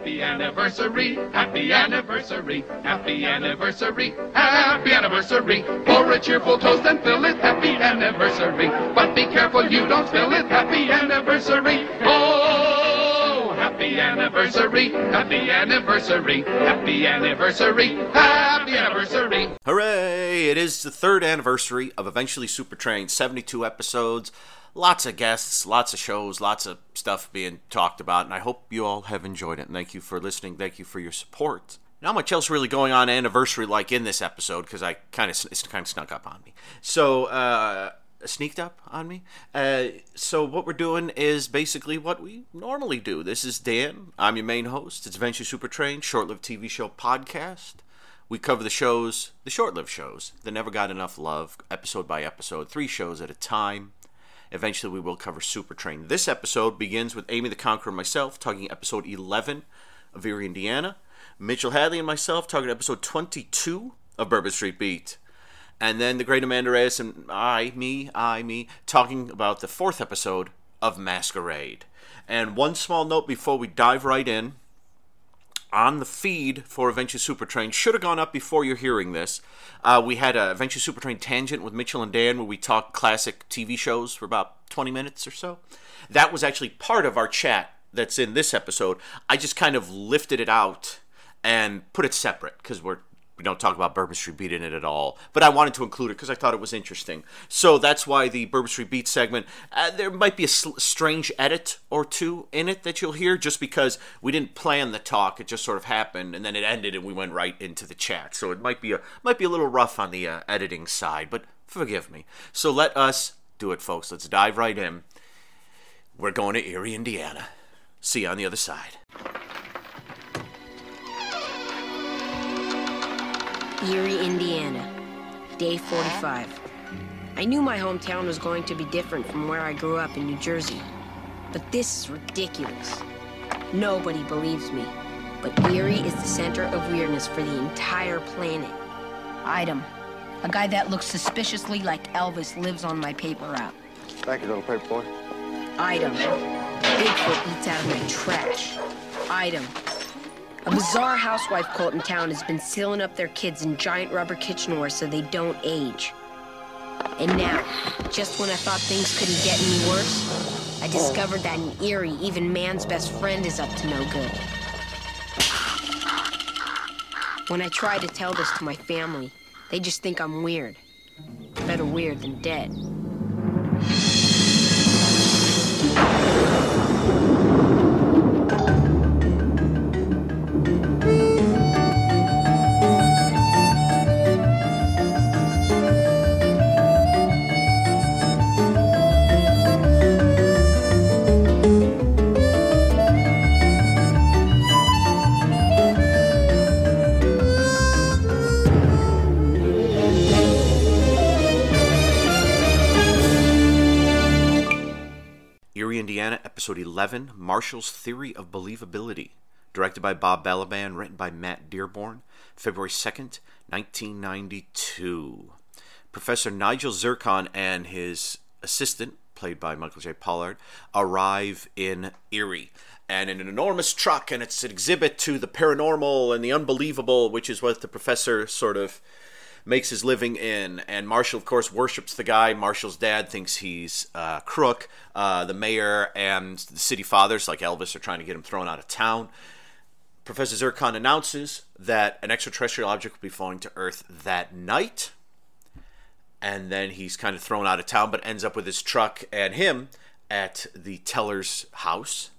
Happy anniversary, happy anniversary, happy anniversary, happy anniversary. Pour a cheerful toast and fill it, happy anniversary. But be careful you don't spill it, happy anniversary. Oh, happy anniversary, happy anniversary, happy anniversary, happy anniversary. Hooray! It is the third anniversary of Eventually Super Train, 72 episodes, lots of guests, lots of shows, lots of stuff being talked about, and I hope you all have enjoyed it. And thank you for listening. Thank you for your support. Not much else really going on anniversary like in this episode because I kind of it's kind of snuck up on me. So uh, sneaked up on me. Uh, so what we're doing is basically what we normally do. This is Dan. I'm your main host. It's Eventually Super Train, short-lived TV show podcast. We cover the shows, the short-lived shows that never got enough love, episode by episode, three shows at a time. Eventually, we will cover Super Train. This episode begins with Amy the Conqueror and myself talking episode 11 of Erie, Indiana. Mitchell Hadley and myself talking episode 22 of Bourbon Street Beat. And then the great Amanda Reyes and I, me, I, me, talking about the fourth episode of Masquerade. And one small note before we dive right in on the feed for Eventually Super Train should have gone up before you're hearing this. Uh, we had a Eventually Super Train tangent with Mitchell and Dan where we talked classic TV shows for about 20 minutes or so. That was actually part of our chat that's in this episode. I just kind of lifted it out and put it separate because we're we don't talk about Bourbon Street Beat in it at all, but I wanted to include it because I thought it was interesting. So that's why the Bourbon Street Beat segment, uh, there might be a sl- strange edit or two in it that you'll hear just because we didn't plan the talk. It just sort of happened and then it ended and we went right into the chat. So it might be a might be a little rough on the uh, editing side, but forgive me. So let us do it, folks. Let's dive right in. We're going to Erie, Indiana. See you on the other side. Erie, Indiana, day 45. I knew my hometown was going to be different from where I grew up in New Jersey. But this is ridiculous. Nobody believes me. But Erie is the center of weirdness for the entire planet. Item. A guy that looks suspiciously like Elvis lives on my paper route. Thank you, little paper boy. Item. Bigfoot eats out of my trash. Item. A bizarre housewife cult in town has been sealing up their kids in giant rubber kitchenware so they don't age. And now, just when I thought things couldn't get any worse, I discovered that in Erie, even man's best friend is up to no good. When I try to tell this to my family, they just think I'm weird. Better weird than dead. Episode 11 Marshall's Theory of Believability. Directed by Bob Balaban, written by Matt Dearborn, February 2nd, 1992. Professor Nigel Zircon and his assistant, played by Michael J. Pollard, arrive in Erie. And in an enormous truck, and it's an exhibit to the paranormal and the unbelievable, which is what the professor sort of makes his living in. And Marshall, of course, worships the guy. Marshall's dad thinks he's a crook. Uh, the mayor and the city fathers, like Elvis, are trying to get him thrown out of town. Professor Zircon announces that an extraterrestrial object will be falling to Earth that night. And then he's kind of thrown out of town, but ends up with his truck and him at the teller's house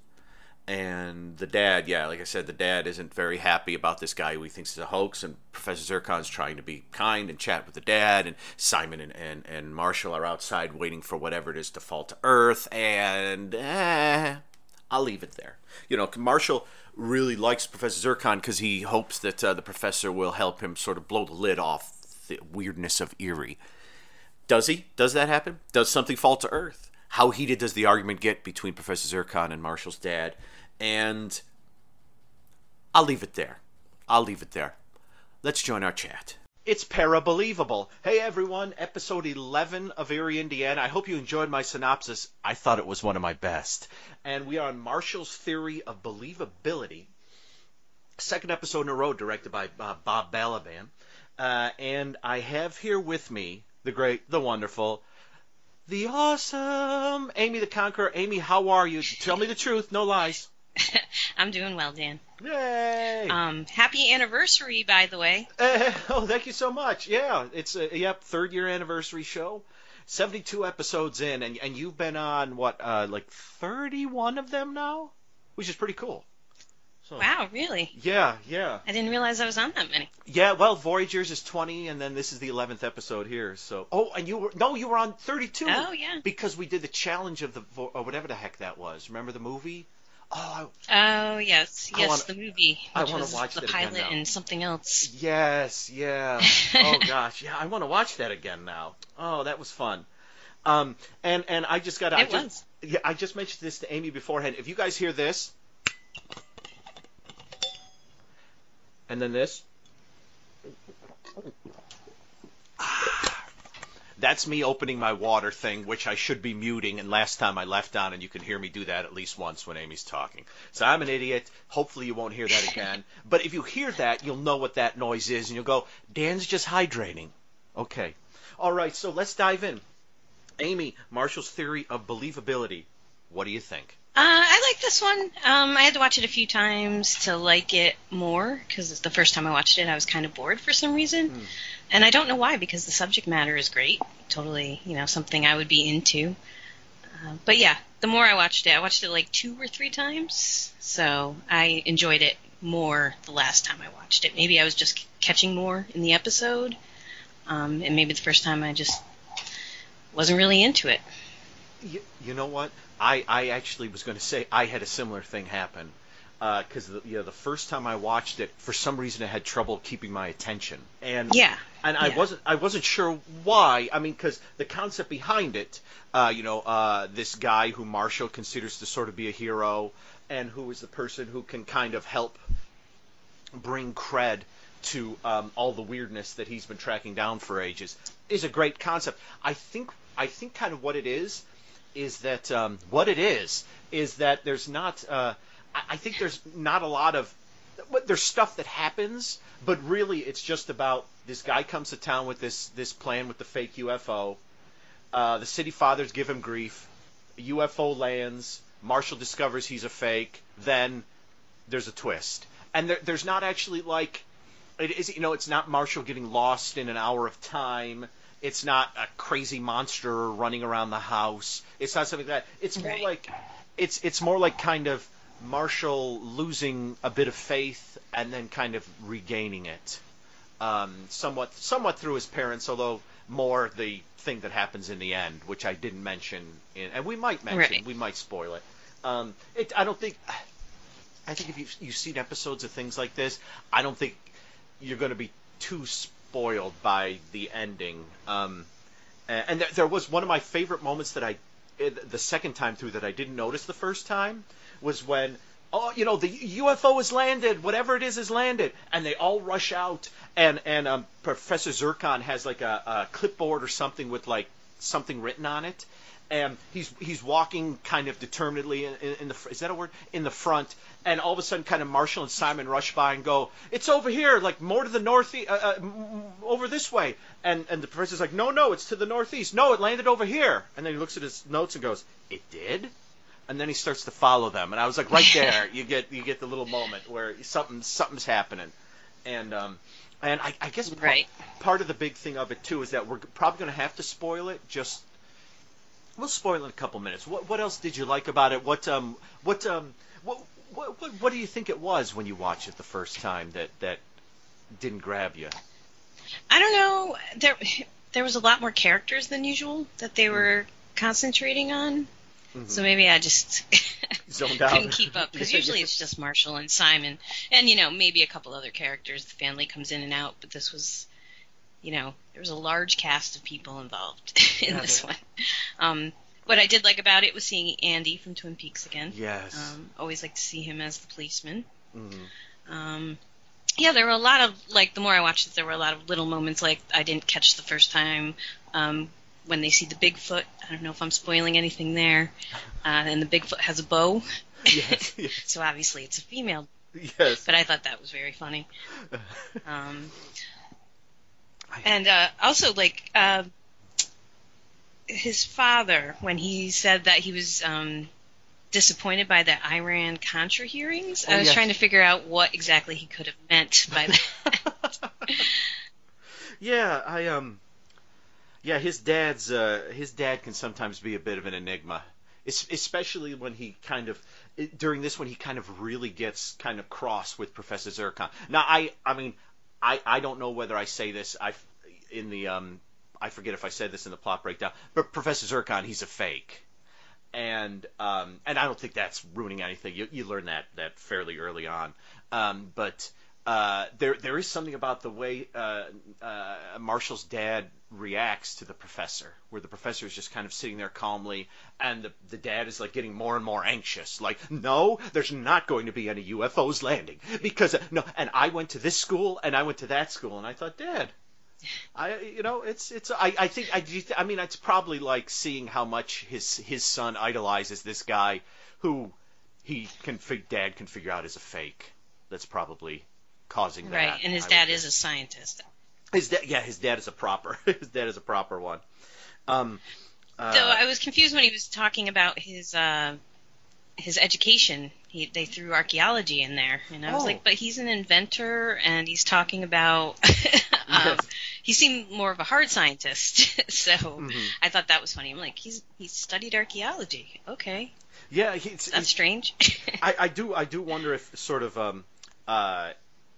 and the dad, yeah, like I said, the dad isn't very happy about this guy who he thinks is a hoax. And Professor Zircon's trying to be kind and chat with the dad. And Simon and, and, and Marshall are outside waiting for whatever it is to fall to earth. And eh, I'll leave it there. You know, Marshall really likes Professor Zircon because he hopes that uh, the professor will help him sort of blow the lid off the weirdness of Erie. Does he? Does that happen? Does something fall to earth? How heated does the argument get between Professor Zircon and Marshall's dad? And I'll leave it there. I'll leave it there. Let's join our chat. It's para-believable. Hey everyone, episode 11 of Erie, Indiana. I hope you enjoyed my synopsis. I thought it was one of my best. And we are on Marshall's theory of believability. second episode in a row directed by uh, Bob Balaban. Uh, and I have here with me the great, the wonderful, the awesome Amy the Conqueror. Amy, how are you? Tell me the truth, no lies. I'm doing well, Dan. Yay! Um, happy anniversary, by the way. Uh, oh, thank you so much. Yeah, it's a yep third year anniversary show. 72 episodes in, and and you've been on what uh, like 31 of them now, which is pretty cool. So, Wow, really? Yeah, yeah, I didn't realize I was on that many. yeah. Well, Voyagers is 20, and then this is the 11th episode here. So, oh, and you were no, you were on 32. Oh, yeah. Because we did the challenge of the or whatever the heck that was. Remember the movie? Oh, Oh, yes, I yes, wanna- the movie. I wanna watch the pilot and something else. Yes, yeah. oh gosh, yeah. I want to watch that again now. Oh, that was fun. Um, and and I just got. I just, was. Yeah, I just mentioned this to Amy beforehand. If you guys hear this, and then this, that's me opening my water thing, which I should be muting. And last time I left on, and you can hear me do that at least once when Amy's talking. So I'm an idiot. Hopefully you won't hear that again. but if you hear that, you'll know what that noise is, and you'll go, Dan's just hydrating. Okay. All right. So let's dive in. Amy, Marshall's theory of believability. What do you think? Uh, I like this one. Um, I had to watch it a few times to like it more because the first time I watched it, I was kind of bored for some reason, and I don't know why because the subject matter is great. Totally, you know, something I would be into. Uh, but yeah, the more I watched it, I watched it like two or three times, so I enjoyed it more the last time I watched it. Maybe I was just catching more in the episode, um, and maybe the first time I just wasn't really into it. You, you know what? I, I actually was going to say I had a similar thing happen because the, you know the first time I watched it, for some reason I had trouble keeping my attention, and Yeah, and I yeah. wasn't I wasn't sure why. I mean, because the concept behind it, uh, you know, uh, this guy who Marshall considers to sort of be a hero, and who is the person who can kind of help bring cred to um, all the weirdness that he's been tracking down for ages, is a great concept. I think I think kind of what it is is that um, what it is is that there's not. Uh, I, think there's not a lot of. There's stuff that happens, but really it's just about this guy comes to town with this this plan with the fake UFO. Uh, the city fathers give him grief. UFO lands. Marshall discovers he's a fake. Then there's a twist, and there, there's not actually like it is. You know, it's not Marshall getting lost in an hour of time. It's not a crazy monster running around the house. It's not something like that. It's more Right. like it's it's more like kind of Marshall losing a bit of faith and then kind of regaining it, um, somewhat somewhat through his parents, although more the thing that happens in the end, which I didn't mention, in, and we might mention, Right. we might spoil it. Um, it I don't think. I think if you've, you've seen episodes of things like this, I don't think you're going to be too spoiled by the ending. Um, and there, there was one of my favorite moments that I, eh, the second time through that I didn't notice the first time, was when, oh, you know, the UFO has landed, whatever it is has landed, and they all rush out, and and um, Professor Zircon has like a, a clipboard or something with like something written on it, and he's he's walking kind of determinedly in, in, in the is that a word? In the front and all of a sudden kind of Marshall and Simon rush by and go it's over here like more to the northeast uh, uh, over this way. And and the professor's like no no it's to the northeast. No it landed over here. And then he looks at his notes and goes it did? And then he starts to follow them. And I was like right there you get you get the little moment where something something's happening. And um and I, I guess part, Right. part of the big thing of it too is that we're probably going to have to spoil it just We'll spoil it in a couple minutes. What what else did you like about it? What um what um what what what, what do you think it was when you watched it the first time that that didn't grab you? I don't know. There, there was a lot more characters than usual that Mm. they were concentrating on. So maybe I just Mm-hmm. Zoned out. couldn't keep up because usually it's just Marshall and Simon, and you know maybe a couple other characters. The family comes in and out, but this was, you know, there was a large cast of people involved in Yeah, this one. Um, what I did like about it was seeing Andy from Twin Peaks again. Yes. Um, always like to see him as the policeman. Mhm. Um, yeah, there were a lot of like. The more I watched it, there were a lot of little moments like I didn't catch the first time. Um, when they see the Bigfoot, I don't know if I'm spoiling anything there. Uh, and the Bigfoot has a bow, yes, yes. so obviously it's a female Yes. But I thought that was very funny. Um, and uh, also, like, uh, his father, when he said that he was um, disappointed by the Iran Contra hearings, Oh, I was yes. trying to figure out what exactly he could have meant by that. Yeah, I um, yeah, his dad's uh, his dad can sometimes be a bit of an enigma, es- especially when he kind of during this one he kind of really gets kind of cross with Professor Zircon. Now I I mean I I don't know whether I say this I in the um I forget if I said this in the plot breakdown, but Professor Zircon he's a fake. And um, and I don't think that's ruining anything. You, you learn that that fairly early on. Um, but uh, there there is something about the way uh, uh, Marshall's dad reacts to the professor, where the professor is just kind of sitting there calmly, and the the dad is like getting more and more anxious. Like, no, there's not going to be any UFOs landing because uh, no. And I went to this school and I went to that school, and I thought, Dad. I, you know, it's it's. I, I think I, do I mean, it's probably like seeing how much his his son idolizes this guy, who he can fig- dad can figure out is a fake. That's probably causing that. right, and his I dad is a scientist. His dad, yeah, his dad is a proper. his dad is a proper one. Um, uh, Though I was confused when he was talking about his uh, his education. He, they threw archaeology in there, and I was Oh. like, but he's an inventor, and he's talking about. um, Yes. He seemed more of a hard scientist, so Mm-hmm. I thought that was funny. I'm like, he's he studied archaeology. Okay, yeah, he's, that's strange. I, I do I do wonder if sort of um uh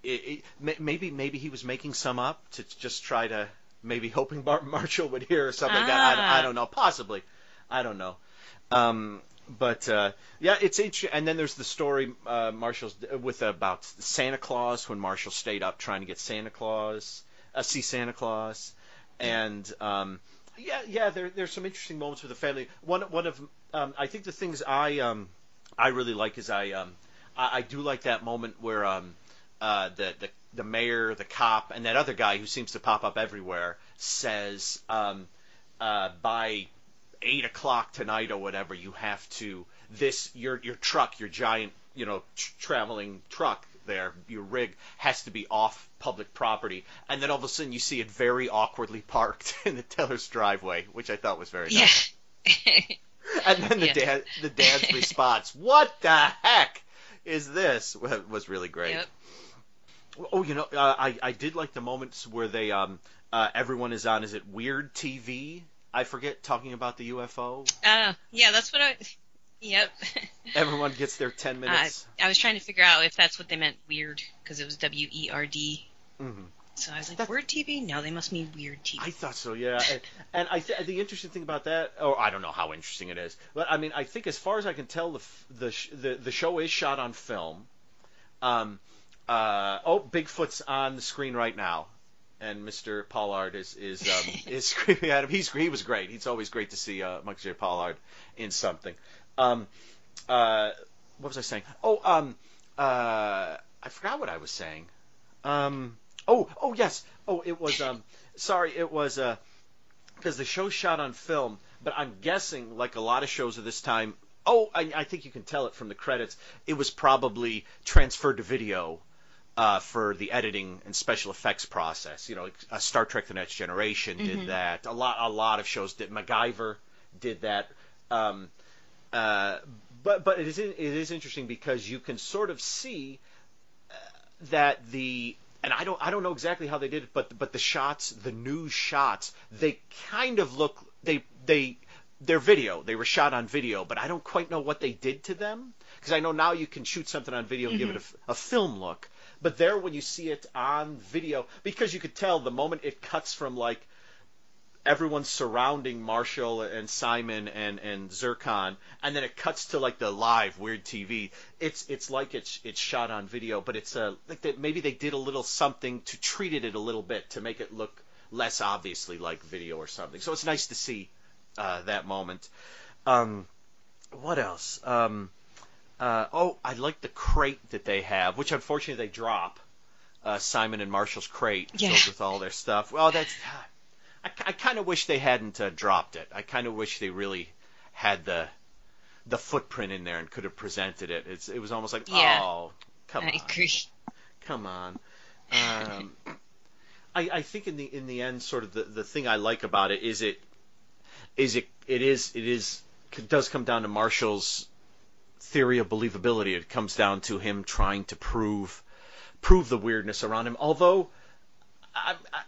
it, it, maybe maybe he was making some up to just try to maybe hoping Martin Marshall would hear or something like that. I, don't- I Ah. don't know, possibly, I don't know. Um, but uh, yeah, it's interesting. And then there's the story uh, Marshall's with about Santa Claus when Marshall stayed up trying to get Santa Claus, uh, see Santa Claus, and um, yeah, yeah, there, there's some interesting moments with the family. One one of um, I think the things I um, I really like is I um, I, I do like that moment where um, uh, the, the the mayor, the cop, and that other guy who seems to pop up everywhere says um, uh, by eight o'clock tonight or whatever, you have to this your your truck, your giant you know tr- traveling truck there, your rig has to be off public property, and then all of a sudden you see it very awkwardly parked in the teller's driveway, which I thought was very yeah. nice. And then the Yeah. dad the dad's response, "What the heck is this?" wa- was really great. Yep. Oh, you know, uh, I I did like the moments where they um uh, everyone is on is it weird TV? I forget talking about the UFO. Uh, yeah, that's what I. Yep. Everyone gets their ten Uh, minutes. I was trying to figure out if that's what they meant weird because it was W E R D. Mhm. So I was like, That- word TV? No, they must mean weird TV. I thought so, yeah. and, and I th- the interesting thing about that, or I don't know how interesting it is, but I mean, I think as far as I can tell, the f- the sh- the, the show is shot on film. Um, uh, oh, Bigfoot's on the screen right now, and Mr. Pollard is is um, is screaming at him. He's he was great. He's always great to see uh, Michael J. Pollard in something. Um, uh, what was I saying? Oh, um, uh, I forgot what I was saying. Um, oh, oh yes. Oh, it was. Um, sorry, it was. Uh, because the show's shot on film, but I'm guessing, like a lot of shows of this time. Oh, I, I think you can tell it from the credits. It was probably transferred to video uh, for the editing and special effects process. You know, uh, Star Trek: The Next Generation did that. A lot, a lot of shows did. MacGyver did that. Um, uh, but but it is it is interesting because you can sort of see uh, that the and I don't I don't know exactly how they did it, but but the shots, the new shots, they kind of look they they they're video. They were shot on video, but I don't quite know what they did to them because I know now you can shoot something on video and give it a film look. But there, when you see it on video, because you could tell the moment it cuts from like everyone surrounding Marshall and Simon and and Zircon, and then it cuts to like the live weird TV. It's it's like it's it's shot on video, but it's a like that maybe they did a little something to treat it a little bit to make it look less obviously like video or something. So it's nice to see uh, that moment. Um, what else? Um, uh, oh, I like the crate that they have, which unfortunately they drop. Uh, Simon and Marshall's crate Yeah. filled with all their stuff. Well, that's. I, I kind of wish they hadn't uh, dropped it. I kind of wish they really had the the footprint in there and could have presented it. It's it was almost like Yeah. oh Come I on. agree. Come on. Um, I, I think in the in the end, sort of the, the thing I like about it is it is it it is it is it does come down to Marshall's theory of believability. It comes down to him trying to prove prove the weirdness around him. Although, I, I,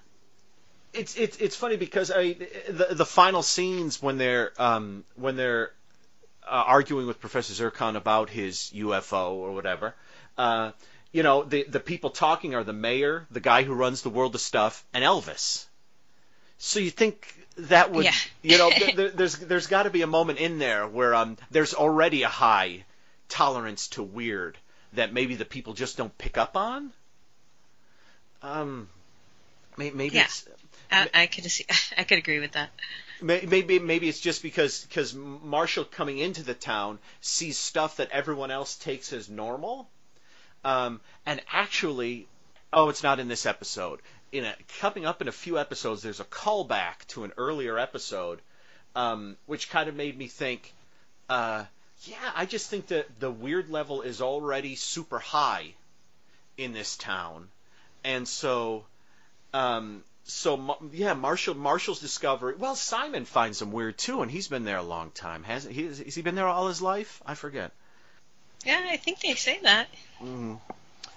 it's it's it's funny because I the the final scenes when they're um, when they're uh, arguing with Professor Zircon about his UFO or whatever. Uh, you know, the the people talking are the mayor, the guy who runs the world of stuff, and Elvis. So you think that would, Yeah. you know, th- th- there's there's got to be a moment in there where um there's already a high tolerance to weird that maybe the people just don't pick up on. Um, may- maybe Yeah. it's I, I could see, I could agree with that. Maybe maybe it's just because because Marshall coming into the town sees stuff that everyone else takes as normal, um, and actually, oh, it's not in this episode. In a, coming up in a few episodes, there's a callback to an earlier episode, um, which kind of made me think, uh, yeah, I just think that the weird level is already super high in this town, and so. Um, so yeah, Marshall Marshall's discovery. Well, Simon finds him weird too, and he's been there a long time, hasn't he? Has he been there all his life? I forget. Yeah, I think they say that.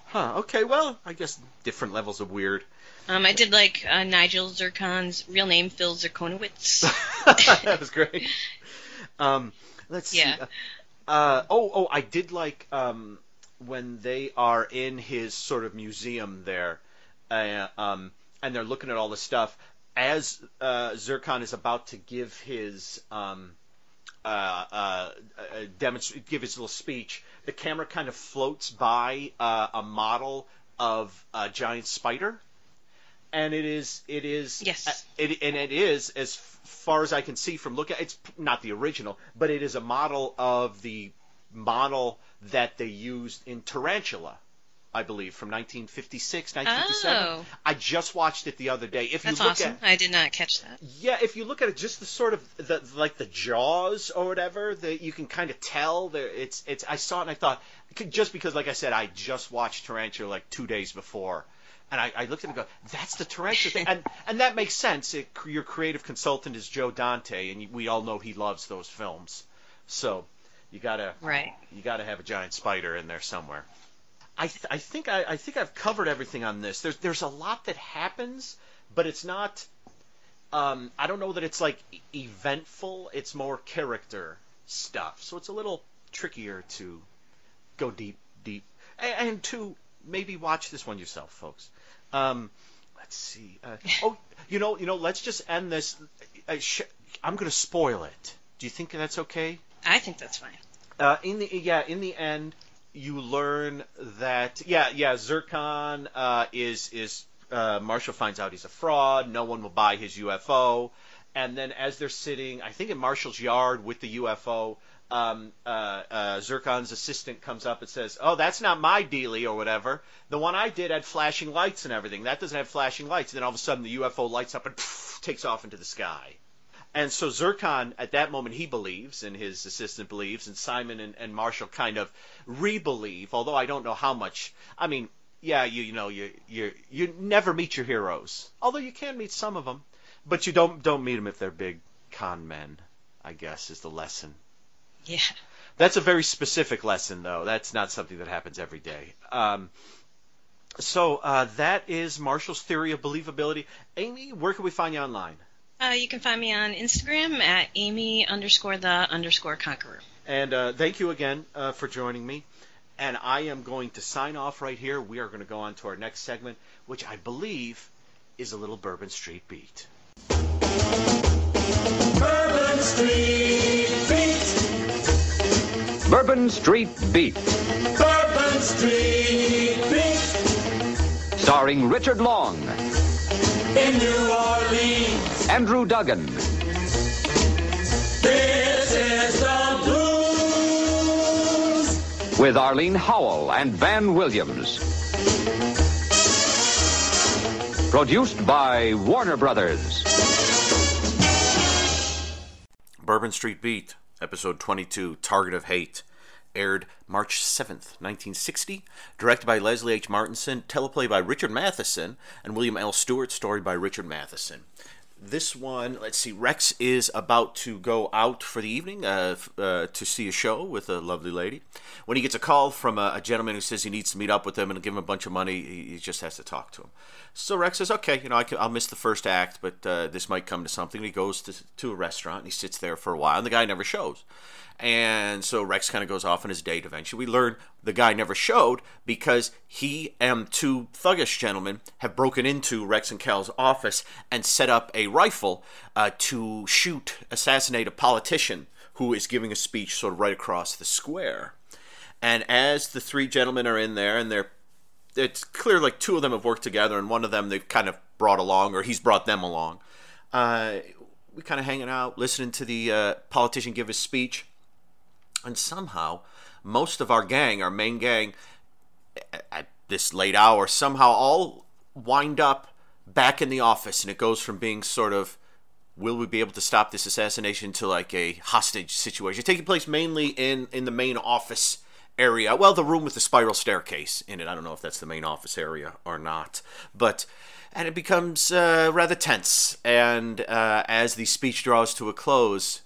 Huh. Okay. Well, I guess different levels of weird. Um, I did like uh, Nigel Zircon's real name, Phil Zirkonowitz. that was great. Um, let's Yeah. see. Uh, oh, oh, I did like um, when they are in his sort of museum there, uh, um, and they're looking at all the stuff. As uh, Zircon is about to give his um, uh, uh, uh, demonstrate, give his little speech, the camera kind of floats by uh, a model of a giant spider, and it is it is Yes. Uh, it, and it is as far as I can see from looking. It's not the original, but it is a model of the model that they used in Tarantula, I believe, from 1956, 1957. Oh. I just watched it the other day. If That's you look awesome. at I did not catch that. yeah, if you look at it, just the sort of the like the jaws or whatever, that you can kind of tell there. It's it's. I saw it and I thought, just because, like I said, I just watched Tarantula like two days before, and I, I looked at it and go, that's the Tarantula thing, and and that makes sense. It, your creative consultant is Joe Dante, and we all know he loves those films, so you gotta Right. you got to have a giant spider in there somewhere. I, th- I think I, I think I've covered everything on this. There's there's a lot that happens, but it's not. Um, I don't know that it's like eventful. It's more character stuff, so it's a little trickier to go deep deep and, and to maybe watch this one yourself, folks. Um, let's see. Uh, oh, you know, you know. Let's just end this. I sh- I'm going to spoil it. Do you think that's okay? I think that's fine. Uh, in the yeah, in the end, you learn that yeah, yeah, Zircon uh, is is uh, Marshall finds out he's a fraud. No one will buy his UFO, and then as they're sitting, I think in Marshall's yard with the UFO. Um, uh, uh, Zircon's assistant comes up and says, "Oh, that's not my dealie or whatever. The one I did had flashing lights and everything. That doesn't have flashing lights." And then all of a sudden, the UFO lights up and takes off into the sky. And so Zircon, at that moment, he believes, and his assistant believes, and Simon and, and Marshall kind of re-believe, although I don't know how much. I mean, yeah, you you know you you you never meet your heroes, although you can meet some of them, but you don't don't meet them if they're big con men. I guess is the lesson. Yeah. That's a very specific lesson, though. That's not something that happens every day. Um, so uh, that is Marshall's theory of believability. Amy, where can we find you online? Uh, you can find me on Instagram at Amy underscore the underscore conqueror. And uh, thank you again uh, for joining me. And I am going to sign off right here. We are going to go on to our next segment, which I believe is a little Bourbon Street beat. Bourbon Street Beat. Bourbon Street Beat, Bourbon Street Beat. starring Richard Long, In New Orleans, Andrew Duggan, this is the blues. with Arlene Howell and Van Williams. Produced by Warner Brothers. Bourbon Street Beat, episode 22, Target of Hate, aired March 7th, 1960. Directed by Leslie H. Martinson, teleplay by Richard Matheson, and William L. Stewart, story by Richard Matheson. This one, let's see, Rex is about to go out for the evening uh, uh, to see a show with a lovely lady. When he gets a call from a, a gentleman who says he needs to meet up with him and give him a bunch of money, he, he just has to talk to him. So Rex says, okay, you know, I can, I'll miss the first act, but uh, this might come to something. And he goes to, to a restaurant and he sits there for a while, and the guy never shows. And so Rex kind of goes off on his date eventually. We learn the guy never showed because he and two thuggish gentlemen have broken into Rex and Cal's office and set up a rifle uh, to shoot, assassinate a politician who is giving a speech sort of right across the square. And as the three gentlemen are in there and they're it's clear like two of them have worked together and one of them they've kind of brought along or he's brought them along. Uh, we kind of hanging out, listening to the uh, politician give his speech, and somehow most of our gang, our main gang, at this late hour, somehow all wind up back in the office, and it goes from being sort of will we be able to stop this assassination to like a hostage situation taking place mainly in in the main office area. Well the room with the spiral staircase in it. I don't know if that's the main office area or not. But and it becomes uh, rather tense. And uh, as the speech draws to a close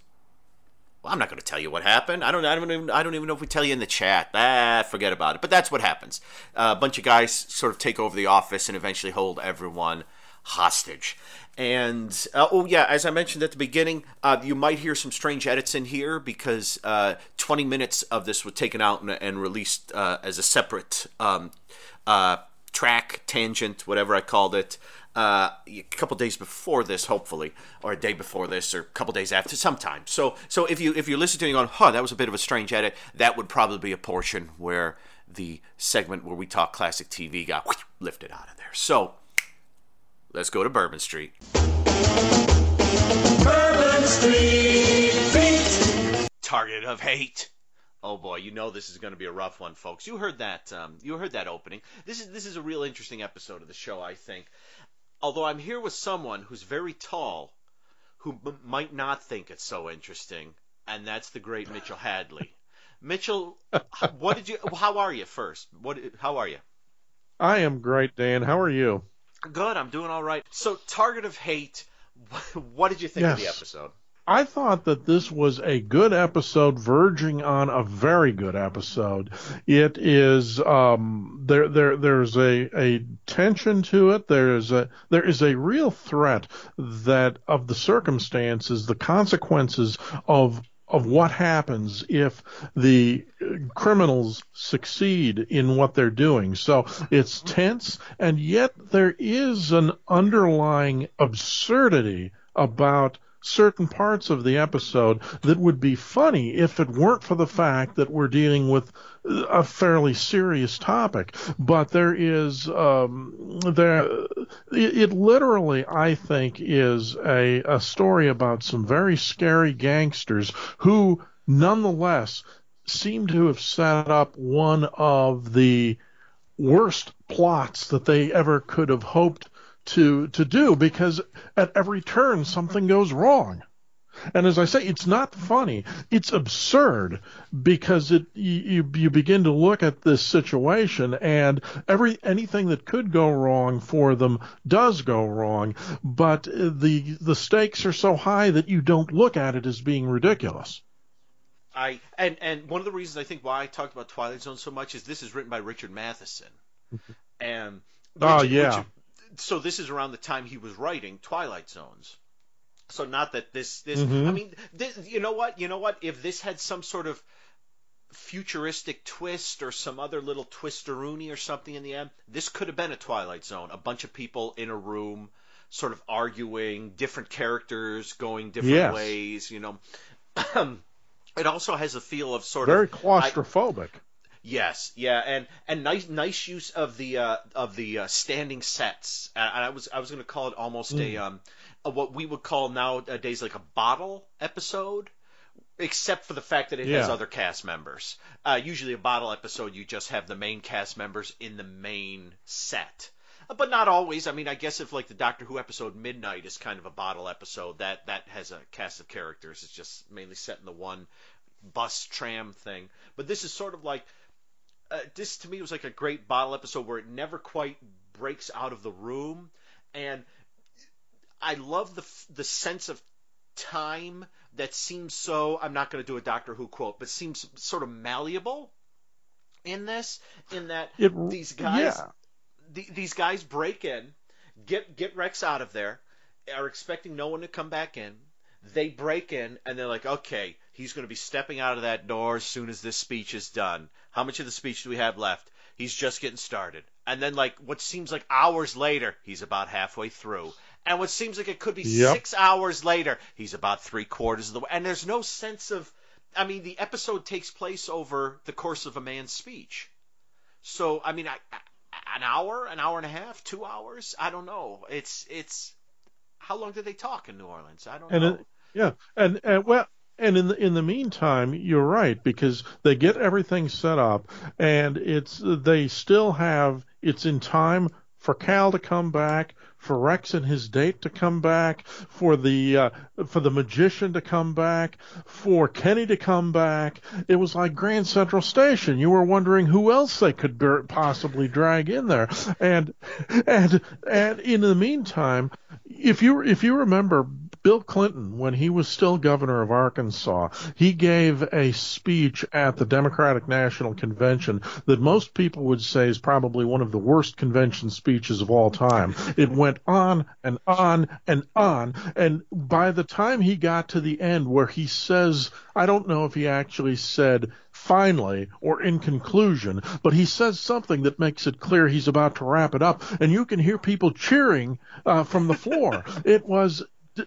I'm not going to tell you what happened. I don't. I don't even. I don't even know if we tell you in the chat. Ah, forget about it. But that's what happens. Uh, a bunch of guys sort of take over the office and eventually hold everyone hostage. And uh, oh yeah, as I mentioned at the beginning, uh, you might hear some strange edits in here because uh, 20 minutes of this was taken out and, and released uh, as a separate um, uh, track, tangent, whatever I called it, uh, a couple days before this, hopefully, or a day before this, or a couple days after, sometime. So, so if you if you listen to it and going, huh, that was a bit of a strange edit, that would probably be a portion where the segment where we talk classic TV got lifted out of there. So, let's go to Bourbon Street. Bourbon Street Beat. Target of hate. Oh boy, you know this is going to be a rough one, folks. You heard that. Um, you heard that opening. This is this is a real interesting episode of the show, I think. Although I'm here with someone who's very tall, who m- might not think it's so interesting, and that's the great Mitchell Hadley. Mitchell, what did you? How are you first? What? How are you? I am great, Dan. How are you? Good. I'm doing all right. So, Target of Hate. What did you think of the episode? I thought that this was a good episode, verging on a very good episode. It is um, there there there's a, a tension to it. There's a there is a real threat that of the circumstances, the consequences of of what happens if the criminals succeed in what they're doing. So it's tense, and yet there is an underlying absurdity about certain parts of the episode that would be funny if it weren't for the fact that we're dealing with a fairly serious topic. But there is um, there it, it literally, I think, is a a story about some very scary gangsters who, nonetheless, seem to have set up one of the worst plots that they ever could have hoped to to do because at every turn something goes wrong. And as I say, it's not funny. It's absurd because it you you begin to look at this situation and every anything that could go wrong for them does go wrong, but the the stakes are so high that you don't look at it as being ridiculous. I and and one of the reasons I think why I talked about Twilight Zone so much is this is written by Richard Matheson, and Oh, yeah. Richard- so this is around the time he was writing Twilight Zones. So not that this this Mhm. I mean this, you know what you know what if this had some sort of futuristic twist or some other little twisteroonie or something in the end, this could have been a Twilight Zone. A bunch of people in a room, sort of arguing, different characters going different Yes. ways. You know, it also has a feel of sort Very of I- claustrophobic. Yes, yeah, and and nice nice use of the uh, of the uh, standing sets. Uh, and I was I was going to call it almost a um a, what we would call nowadays like a bottle episode, except for the fact that it has other cast members. Uh, usually a bottle episode you just have the main cast members in the main set. Uh, But not always. I mean, I guess if like the Doctor Who episode Midnight is kind of a bottle episode, that that has a cast of characters. It's just mainly set in the one bus tram thing. But this is sort of like uh, this to me was like a great bottle episode where it never quite breaks out of the room, and I love the the sense of time that seems so. I'm not going to do a Doctor Who quote, but seems sort of malleable in this. In that It- these guys, yeah. the, these guys break in, get get Rex out of there, are expecting no one to come back in. They break in and they're like, okay, he's going to be stepping out of that door as soon as this speech is done. How much of the speech do we have left? He's just getting started. And then, like, what seems like hours later, he's about halfway through. And what seems like it could be Yep. six hours later, he's about three quarters of the way. And there's no sense of. I mean, the episode takes place over the course of a man's speech. So, I mean, I, I- an hour, an hour and a half, two hours? I don't know. It's it's. How long did they talk in New Orleans? I don't And know. it, yeah, and, and well, and in the in the meantime, you're right because they get everything set up, and it's they still have it's in time for Cal to come back, for Rex and his date to come back, for the uh, for the magician to come back, for Kenny to come back. It was like Grand Central Station. You were wondering who else they could possibly drag in there, and and and in the meantime, if you if you remember Bill Clinton when he was still governor of Arkansas, he gave a speech at the Democratic National Convention that most people would say is probably one of the worst convention speeches of all time. It went on and on and on, and by the time he got to the end where he says, I don't know if he actually said finally or in conclusion, but he says something that makes it clear he's about to wrap it up, and you can hear people cheering uh, from the floor. it was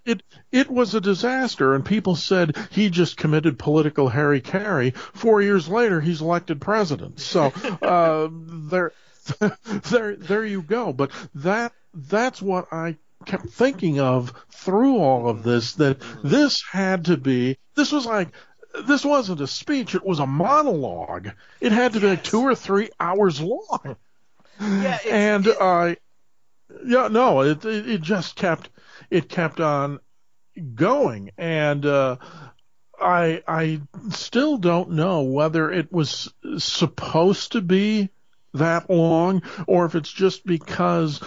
it it was a disaster, and people said he just committed political hara-kiri. Four years later, he's elected president. So uh, there, there, there you go. But that that's what I kept thinking of through all of this. That this had to be. This was like. This wasn't a speech; it was a monologue. It had to be like two or three hours long yeah, and I, yeah, no, it, it just kept it kept on going, and uh, I I still don't know whether it was supposed to be that long or if it's just because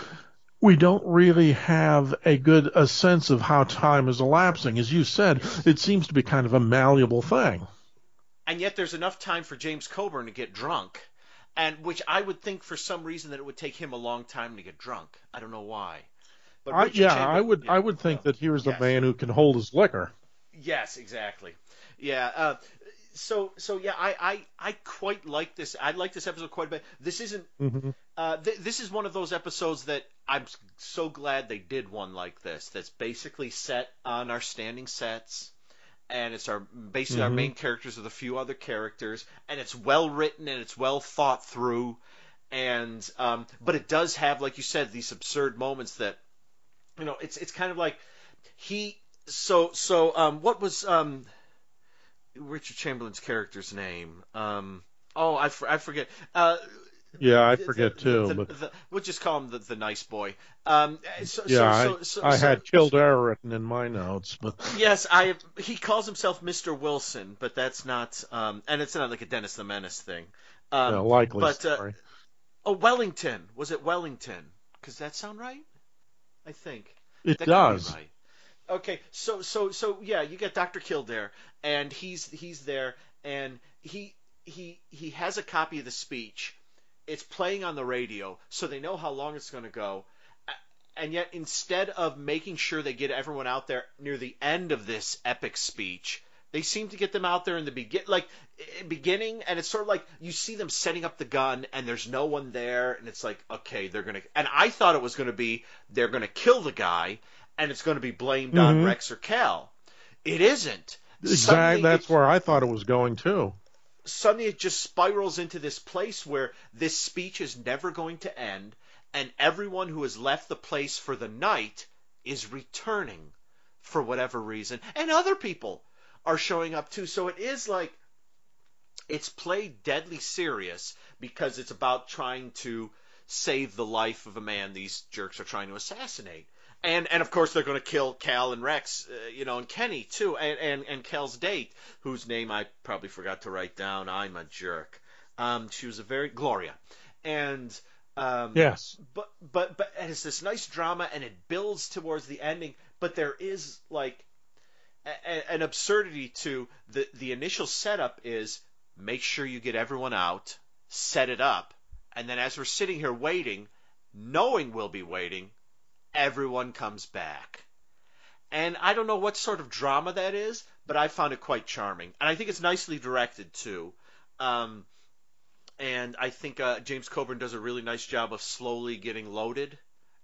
we don't really have a good a sense of how time is elapsing. As you said, it seems to be kind of a malleable thing. and yet there's enough time for James Coburn to get drunk, and which I would think for some reason that it would take him a long time to get drunk. I don't know why. But I, yeah, Chamberlain- I would yeah, I would think yeah. that here's Yes. a man who can hold his liquor. Yes, exactly. Yeah. Uh, so so yeah, I, I I quite like this. I like this episode quite a bit. This isn't. Mhm. Uh, th- this is one of those episodes that I'm so glad they did one like this. That's basically set on our standing sets, and it's our basically our Mhm. main characters with a few other characters, and it's well written and it's well thought through, and um, but it does have, like you said, these absurd moments that, you know, it's it's kind of like he. So so um, what was um, Richard Chamberlain's character's name? Um, oh, I, for, I forget. Uh, Yeah, I forget the- too, the- but the- we'll just call him the, the nice boy. Um, so, yeah, so, I, so, I so- had Kildare written in my notes, but Yes, I. He calls himself Mr. Wilson, but that's not. Um, and it's not like a Dennis the Menace thing. Um, likely but uh, oh, Wellington was it Wellington? Does that sound right? I think it that does. right. Okay, so so so yeah, you get Dr. Kildare, and he's he's there, and he he he has a copy of the speech. It's playing on the radio, so they know how long it's going to go. And yet, instead of making sure they get everyone out there near the end of this epic speech, they seem to get them out there in the begin, like beginning, and it's sort of like you see them setting up the gun, and there's no one there, and it's like, okay, they're gonna. And I thought it was gonna be they're gonna kill the guy, and it's gonna be blamed on Mhm. Rex or Cal. It isn't. Exactly. Suddenly That's where I thought it was going too. Suddenly it just spirals into this place where this speech is never going to end, and everyone who has left the place for the night is returning for whatever reason, and other people are showing up too. So it is like it's played deadly serious because it's about trying to save the life of a man these jerks are trying to assassinate. And and of course they're going to kill Cal and Rex, uh, you know, and Kenny too, and, and and Cal's date, whose name I probably forgot to write down. I'm a jerk. Um, she was a very Gloria, and um, Yes. but but but it's this nice drama, and it builds towards the ending. But there is like a, an absurdity to the the initial setup is make sure you get everyone out, set it up, and then as we're sitting here waiting, knowing we'll be waiting, everyone comes back. And I don't know what sort of drama that is, but I found it quite charming, and I think it's nicely directed too. Um, and I think uh, James Coburn does a really nice job of slowly getting loaded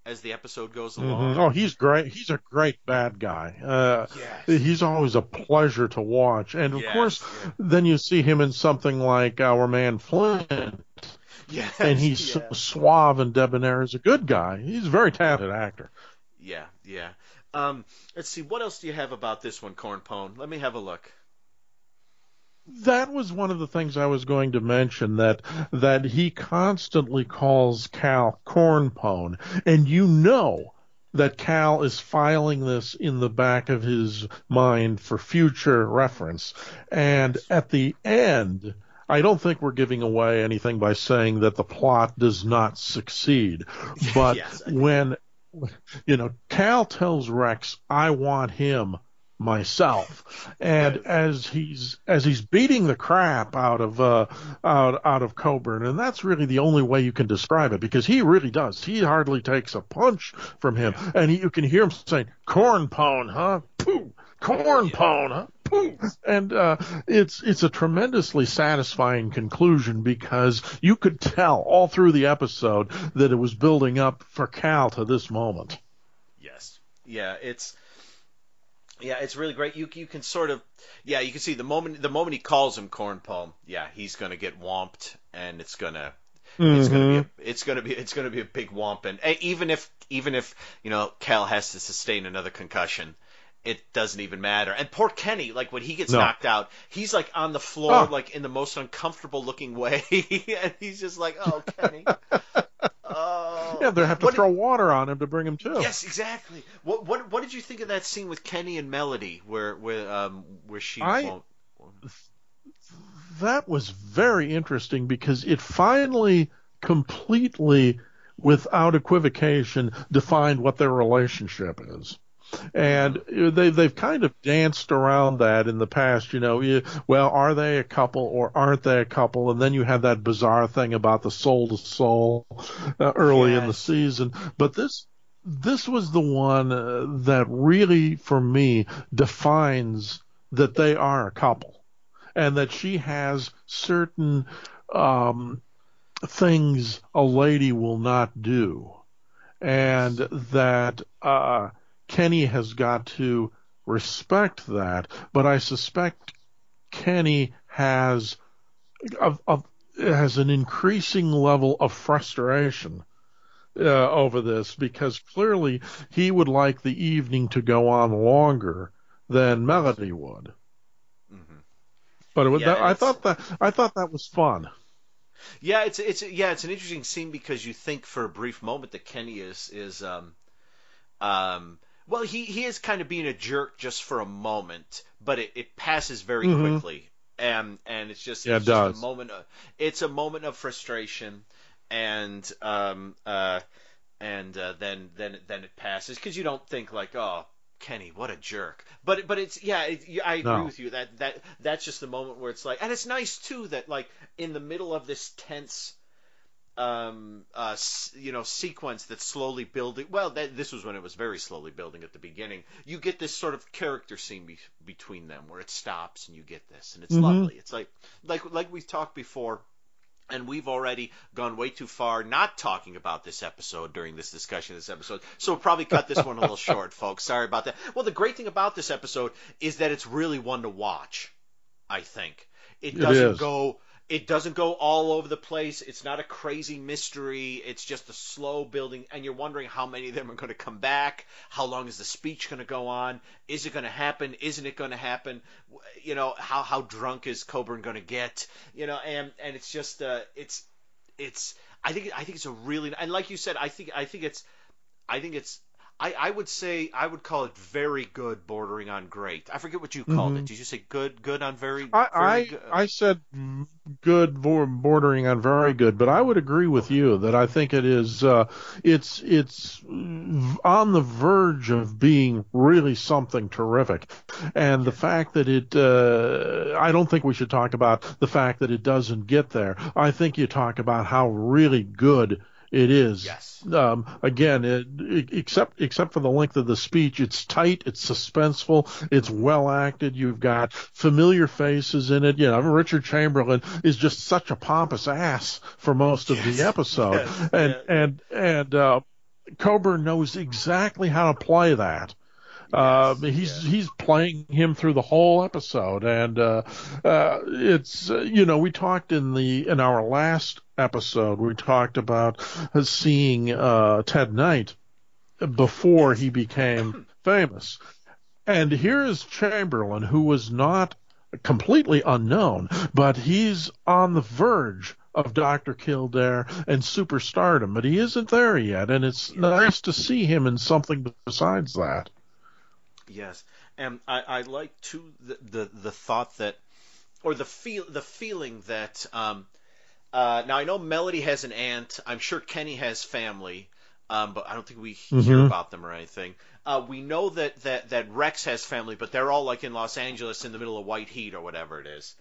as the episode goes along. Mhm. Oh, he's great. He's a great bad guy. Uh, Yes. He's always a pleasure to watch. And of Yes, course, then you see him in something like Our Man Flint, Yes, and he's yeah. suave and debonair as a good guy. He's a very talented actor. Yeah, yeah. Um, let's see. What else do you have about this one, Corn Pone? Let me have a look. That was one of the things I was going to mention that that he constantly calls Cal cornpone, and you know that Cal is filing this in the back of his mind for future reference. And at the end, I don't think we're giving away anything by saying that the plot does not succeed. But Yes, when you know, Cal tells Rex, "I want him myself," and as he's as he's beating the crap out of uh, out out of Coburn, and that's really the only way you can describe it because he really does. He hardly takes a punch from him, and he, you can hear him saying, "Corn pone, huh? Pooh, corn pone, huh?" And uh, it's it's a tremendously satisfying conclusion because you could tell all through the episode that it was building up for Cal to this moment. Yes. Yeah, it's yeah, it's really great. You you can sort of yeah, you can see the moment the moment he calls him corn pone, yeah, he's gonna get womped and it's gonna it's gonna be a, it's gonna be it's gonna be a big womp and even if even if you know Cal has to sustain another concussion. It doesn't even matter. And poor Kenny, like when he gets No. knocked out, he's like on the floor, Oh. like in the most uncomfortable looking way, and he's just like, "Oh, Kenny, oh." Yeah, they have to What did- throw water on him to bring him to. Yes, exactly. What what what did you think of that scene with Kenny and Melody, where where um where she I- won't? That was very interesting because it finally completely, without equivocation, defined what their relationship is. And they they've kind of danced around that in the past, you know. you- Well, are they a couple or aren't they a couple? And then you had that bizarre thing about the soul to soul uh, early in the season. But this this was the one uh, that really, for me, defines that they are a couple, and that she has certain um, things a lady will not do, and that uh, Kenny has got to respect that. But I suspect Kenny has of, of has an increasing level of frustration uh, over this because clearly he would like the evening to go on longer than Melody would. But it, was Yeah, that, I thought that I thought that was fun. Yeah, it's it's yeah, it's an interesting scene because you think for a brief moment that Kenny is is um um well he he is kind of being a jerk just for a moment, but it, it passes very Mhm. quickly. And and it's just Yeah, it's it just does. a moment of, it's a moment of frustration and um uh and uh, then then then it passes because you don't think like oh Kenny what a jerk but but it's yeah it, I agree No. with you that that that's just the moment where it's like and it's nice too that like in the middle of this tense um uh you know sequence that's slowly building well that, this was when it was very slowly building at the beginning you get this sort of character scene be, between them where it stops and you get this and it's Mhm. lovely it's like like like we've talked before and we've already gone way too far not talking about this episode during this discussion this episode. So we'll probably cut this one a little short, folks. Sorry about that. Well, the great thing about this episode is that it's really one to watch, I think. It It doesn't is. go it doesn't go all over the place. It's not a crazy mystery. It's just a slow building and you're wondering how many of them are going to come back. How long is the speech going to go on? Is it going to happen? Isn't it going to happen? You know, how how drunk is Coburn going to get? You know, and and it's just uh it's it's I think I think it's a really and like you said I think I think it's I think it's I, I would say I would call it very good, bordering on great. I forget what you called Mhm. it. Did you say good, good on very? I very I, good? I said good, bordering on very good, but I would agree with you that I think it is uh, it's it's on the verge of being really something terrific, and the fact that it uh, I don't think we should talk about the fact that it doesn't get there. I think you talk about how really good it is. Yes. Um, again, it, it- except except for the length of the speech, it's tight, it's suspenseful, it's well acted. You've got familiar faces in it. You know, Richard Chamberlain is just such a pompous ass for most of the episode, Yes. and Yeah. and and uh, Coburn knows exactly how to play that. Uh, he's he's playing him through the whole episode, and uh, uh, it's uh, you know we talked in the in our last episode we talked about seeing uh, Ted Knight before he became famous, and here is Chamberlain who was not completely unknown, but he's on the verge of Dr. Kildare and superstardom, but he isn't there yet, and it's nice to see him in something besides that. Yes, and I, I like too the, the the thought that, or the feel the feeling that. Um, uh, now I know Melody has an aunt. I'm sure Kenny has family, um, but I don't think we hear Mhm. about them or anything. Uh, we know that, that that Rex has family, but they're all like in Los Angeles in the middle of white heat or whatever it is.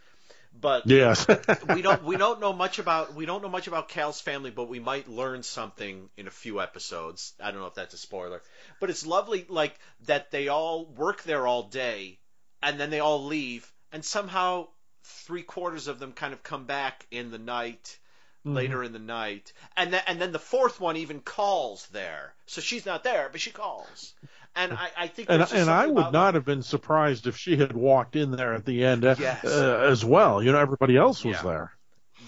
But Yes. we don't we don't know much about we don't know much about Cal's family, but we might learn something in a few episodes. I don't know if that's a spoiler, but it's lovely like that they all work there all day, and then they all leave, and somehow three quarters of them kind of come back in the night. Mm-hmm. Later in the night, and then and then the fourth one even calls there, so she's not there, but she calls, and I, I think and and I would not have been surprised if she had walked in there at the end uh, Yes. uh, as well. You know, everybody else was Yeah. there.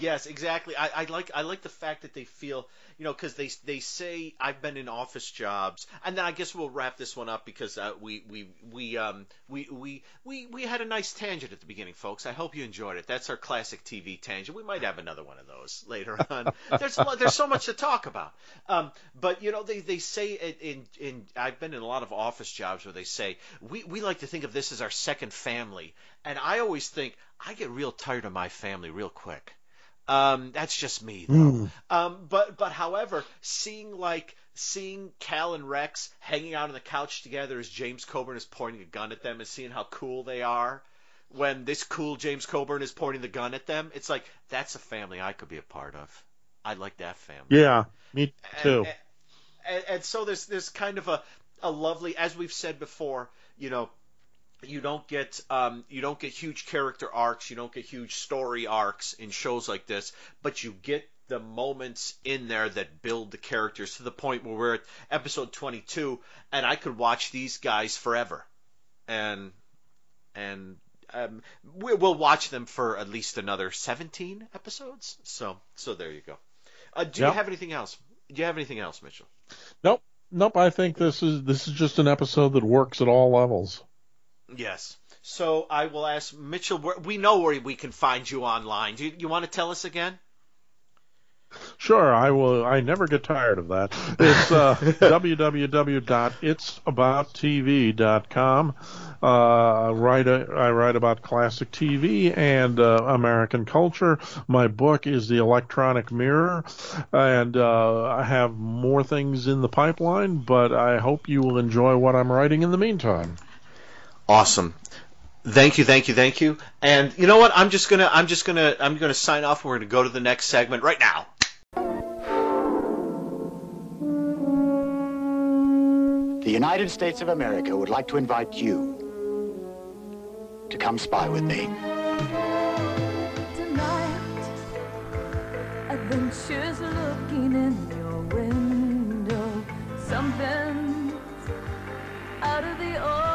Yes, exactly. I, I like I like the fact that they feel you know because they they say I've been in office jobs, and then I guess we'll wrap this one up because uh, we we we um we, we we we had a nice tangent at the beginning, folks. I hope you enjoyed it. That's our classic TV tangent. We might have another one of those later on. there's there's so much to talk about. Um, but you know they they say it in in I've been in a lot of office jobs where they say we we like to think of this as our second family, and I always think I get real tired of my family real quick. Um, that's just me though. Um, but but however, seeing like seeing Cal and Rex hanging out on the couch together as James Coburn is pointing a gun at them and seeing how cool they are when this cool James Coburn is pointing the gun at them, it's like that's a family I could be a part of. I like that family. Yeah, me too. And, and, and so there's there's kind of a a lovely, as we've said before, you know, you don't get um, you don't get huge character arcs, you don't get huge story arcs in shows like this, but you get the moments in there that build the characters to the point where we're at episode 22, and I could watch these guys forever, and and um, we, we'll watch them for at least another 17 episodes. So so there you go. Uh, do Yep. you have anything else? Do you have anything else, Mitchell? Nope, nope. I think this is this is just an episode that works at all levels. Yes. So I will ask Mitchell. Where, we know where we can find you online. Do you, you want to tell us again? Sure, I will. I never get tired of that. It's uh, www.itsabouttv.com. Uh, I write a, I write about classic TV and uh, American culture. My book is The Electronic Mirror, and uh, I have more things in the pipeline. But I hope you will enjoy what I'm writing in the meantime. Awesome. Thank you, thank you, thank you. And you know what? I'm just gonna, I'm just gonna, I'm gonna sign off. We're gonna go to the next segment right now. The United States of America would like to invite you to come spy with me. Tonight, adventures looking in your window. Something out of the ordinary.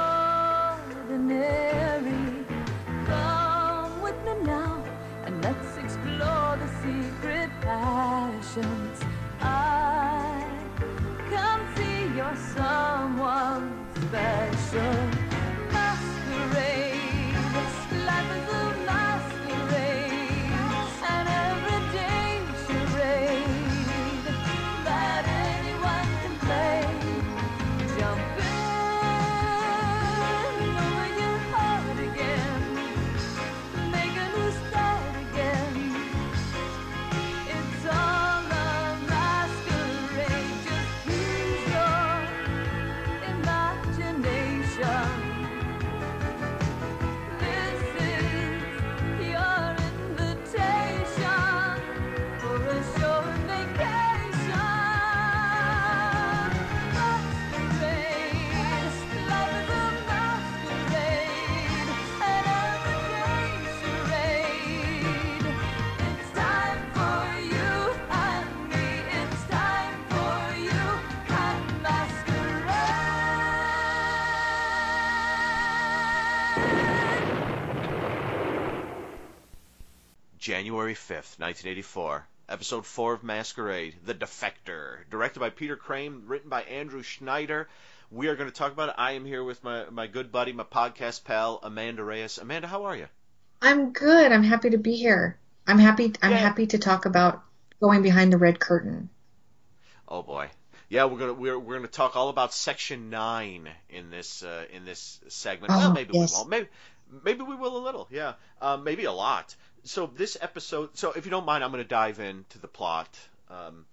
Come with me now, and let's explore the secret passions. I come see you're someone special. January 5th, 1984. Episode 4 of Masquerade, The Defector. Directed by Peter Crane, written by Andrew Schneider. We are going to talk about it. I am here with my, my good buddy, my podcast pal, Amanda Reyes. Amanda, how are you? I'm good. I'm happy to be here. I'm happy. I'm Yeah. happy to talk about going behind the red curtain. Oh boy. Yeah, we're gonna we're we're gonna talk all about Section Nine in this uh, in this segment. Oh, well, maybe yes. we won't. Maybe maybe we will a little. Yeah, um, maybe a lot. So this episode. So if you don't mind, I'm gonna dive into the plot. Um,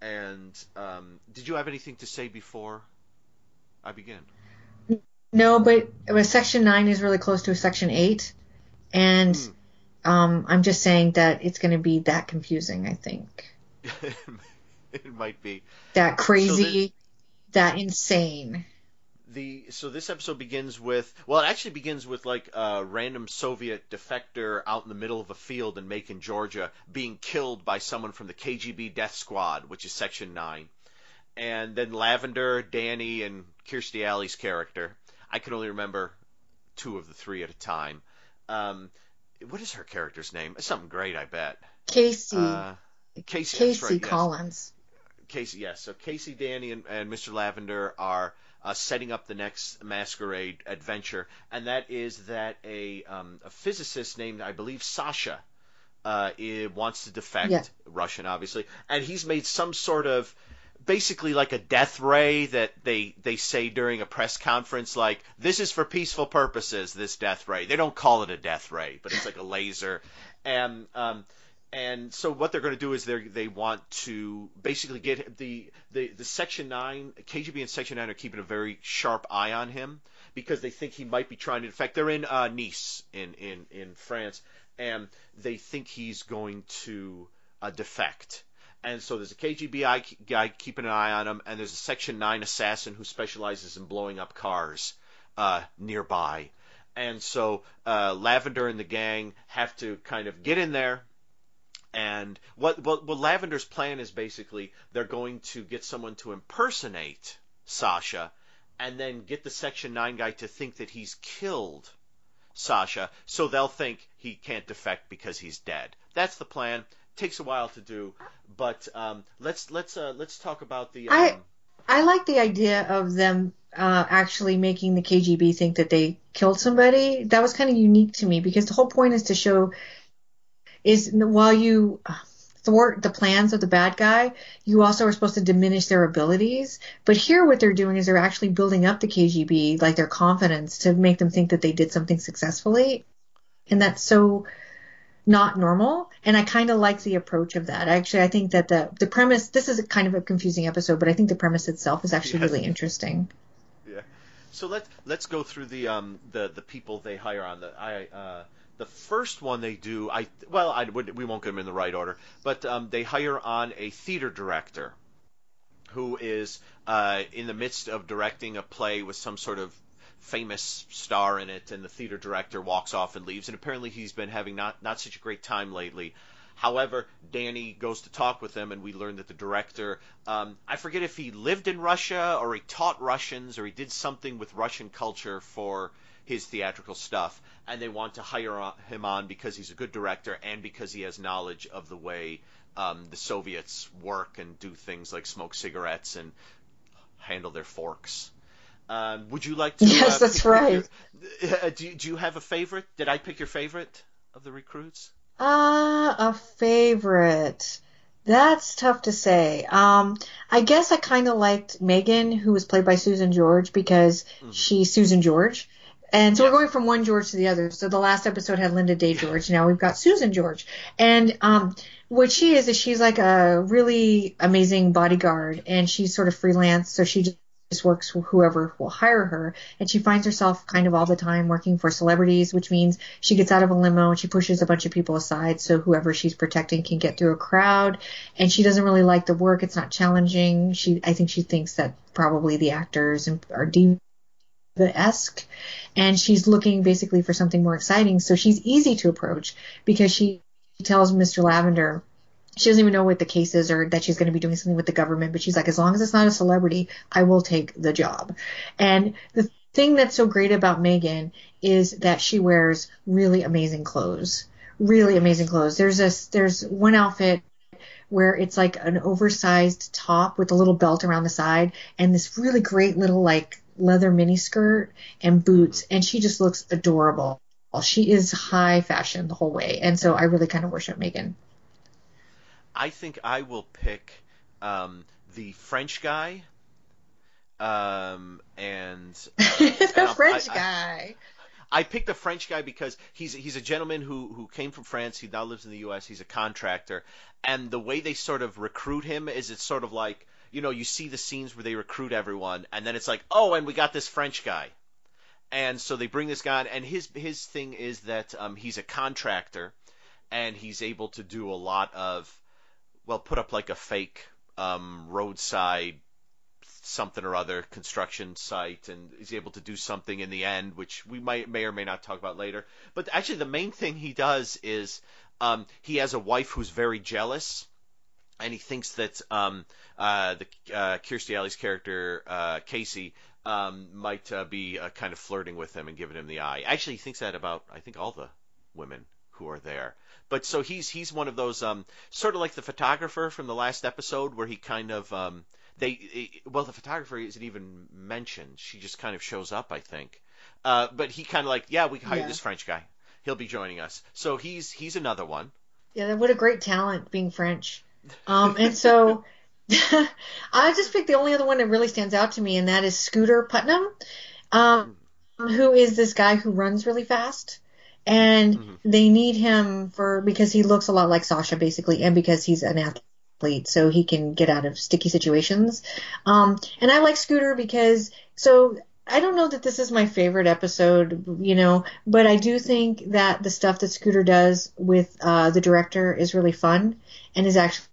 and um, did you have anything to say before I begin? No, but section nine is really close to a section eight, and Hmm. um, I'm just saying that it's going to be that confusing. I think it might be. that crazy, that insane. The so this episode begins with well it actually begins with like a random soviet defector out in the middle of a field in macon georgia being killed by someone from the kgb death squad which is section 9 and then lavender danny and kirstie alley's character i can only remember two of the three at a time um, what is her character's name it's something great i bet Casey, uh, casey Casey right, yes. Collins. Casey, yes. So Casey, Danny, and, and Mr. Lavender are uh, setting up the next masquerade adventure, and that is that a, um, a physicist named, I believe, Sasha, uh, wants to defect, Yeah. Russian, obviously, and he's made some sort of basically like a death ray that they they say during a press conference like this is for peaceful purposes this death ray. They don't call it a death ray but it's like a laser. And um and so what they're going to do is they they want to basically get the, the the section 9 KGB and section 9 are keeping a very sharp eye on him because they think he might be trying to in fact they're in uh, Nice in in in France and they think he's going to uh, defect and so there's a KGB guy keeping an eye on him, and there's a Section 9 assassin who specializes in blowing up cars uh, nearby. And so uh, Lavender and the gang have to kind of get in there. And what, what, what Lavender's plan is basically they're going to get someone to impersonate Sasha and then get the Section 9 guy to think that he's killed Sasha, so they'll think he can't defect because he's dead. That's the plan. Takes a while to do, but um, let's let's uh, let's talk about the. Um, I I like the idea of them uh, actually making the KGB think that they killed somebody. That was kind of unique to me because the whole point is to show is while you thwart the plans of the bad guy, you also are supposed to diminish their abilities. But here, what they're doing is they're actually building up the KGB, like their confidence, to make them think that they did something successfully, and that's so not normal. And I kind of like the approach of that. Actually, I think that the the premise. This is a kind of a confusing episode, but I think the premise itself is actually Yes. really interesting. yeah. So let's let's go through the um the the people they hire on the I uh the first one they do I well I we won't get them in the right order, but um they hire on a theater director who is uh, in the midst of directing a play with some sort of famous star in it, and the theater director walks off and leaves. And apparently, he's been having not not such a great time lately. However, Danny goes to talk with him, and we learn that the director, um, I forget if he lived in Russia or he taught Russians or he did something with Russian culture for his theatrical stuff, and they want to hire him on because he's a good director and because he has knowledge of the way um, the Soviets work and do things like smoke cigarettes and handle their forks. Um, would you like to? Yes, uh, that's right. your- uh, do, you- do you have a favorite? Did I pick your favorite of the recruits? Ah, a favorite. That's tough to say. Um, I guess I kind of liked Megan, who was played by Susan George, because she's Susan George. And so we're going from one George to the other. So the last episode had Linda Day George. Now we've got Susan George. And um, what she is is she's like a really amazing bodyguard, and she's sort of freelance. So she just works whoever will hire her, and she finds herself kind of all the time working for celebrities, which means she gets out of a limo and she pushes a bunch of people aside so whoever she's protecting can get through a crowd. And she doesn't really like the work; it's not challenging. She, I think, she thinks that probably the actors and are diva esque and she's looking basically for something more exciting. So she's easy to approach because she tells Mr. Lavender she doesn't even know what the case is or that she's going to be doing something with the government, but she's like, as long as it's not a celebrity, I will take the job. And the thing that's so great about Megan is that she wears really amazing clothes. really amazing clothes. There's a there's one outfit where it's like an oversized top with a little belt around the side and this really great little like leather mini skirt and boots and she just looks adorable. She is high fashion the whole way. And so I really kind of worship Megan. I think I will pick um, the French guy. Um, and uh, the French I- I- guy. I picked the French guy because he's he's a gentleman who who came from France. He now lives in the U.S. He's a contractor, and the way they sort of recruit him is it's sort of like you know you see the scenes where they recruit everyone, and then it's like oh, and we got this French guy, and so they bring this guy, on, and his his thing is that um, he's a contractor, and he's able to do a lot of well put up like a fake um, roadside something or other construction site and is able to do something in the end which we might may or may not talk about later. But actually the main thing he does is um, he has a wife who's very jealous and he thinks that um, uh, the uh, Kirstie Alley's character uh, Casey um, might uh, be uh, kind of flirting with him and giving him the eye. Actually, he thinks that about I think all the women who are there. But so he's he's one of those um, sort of like the photographer from the last episode where he kind of um, they well the photographer isn't even mentioned. She just kind of shows up, I think. Uh, but he kind of like yeah we hired Yeah. this French guy. He'll be joining us. So he's he's another one. Yeah, then what a great talent being French. Um, and so I just picked the only other one that really stands out to me, and that is Scooter Putnam, um, who is this guy who runs really fast. And they need him for because he looks a lot like Sasha basically, and because he's an athlete, so he can get out of sticky situations. Um, and I like Scooter because so I don't know that this is my favorite episode, you know, but I do think that the stuff that Scooter does with uh, the director is really fun and is actually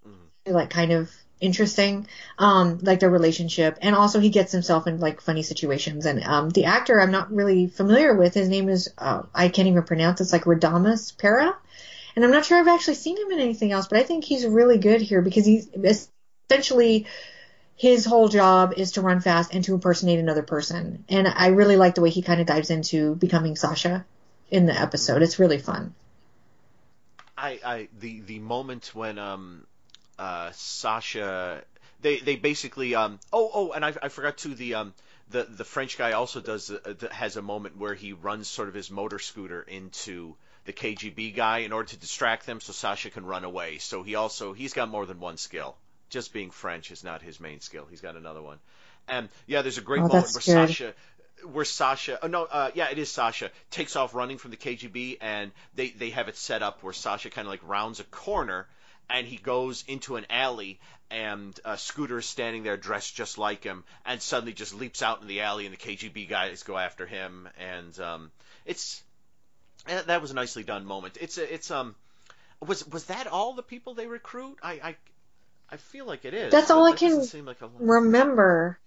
like kind of interesting, um, like their relationship, and also he gets himself in like funny situations. And um, the actor I'm not really familiar with. His name is uh, I can't even pronounce. It's like Radamas para and I'm not sure I've actually seen him in anything else. But I think he's really good here because he's essentially his whole job is to run fast and to impersonate another person. And I really like the way he kind of dives into becoming Sasha in the episode. It's really fun. I, I the the moment when um uh Sasha they they basically um oh oh and I, I forgot to the um the the French guy also does uh, has a moment where he runs sort of his motor scooter into the KGB guy in order to distract them so Sasha can run away. So he also he's got more than one skill. Just being French is not his main skill. He's got another one. And yeah, there's a great Oh, moment where good. Sasha where Sasha, oh no, uh, yeah, it is Sasha, takes off running from the KGB, and they they have it set up where Sasha kind of like rounds a corner, and he goes into an alley, and uh, Scooter is standing there dressed just like him, and suddenly just leaps out in the alley, and the KGB guys go after him, and um, it's eh, that was a nicely done moment. It's it's um, was was that all the people they recruit? I I, I feel like it is. That's all I that can seem like a remember.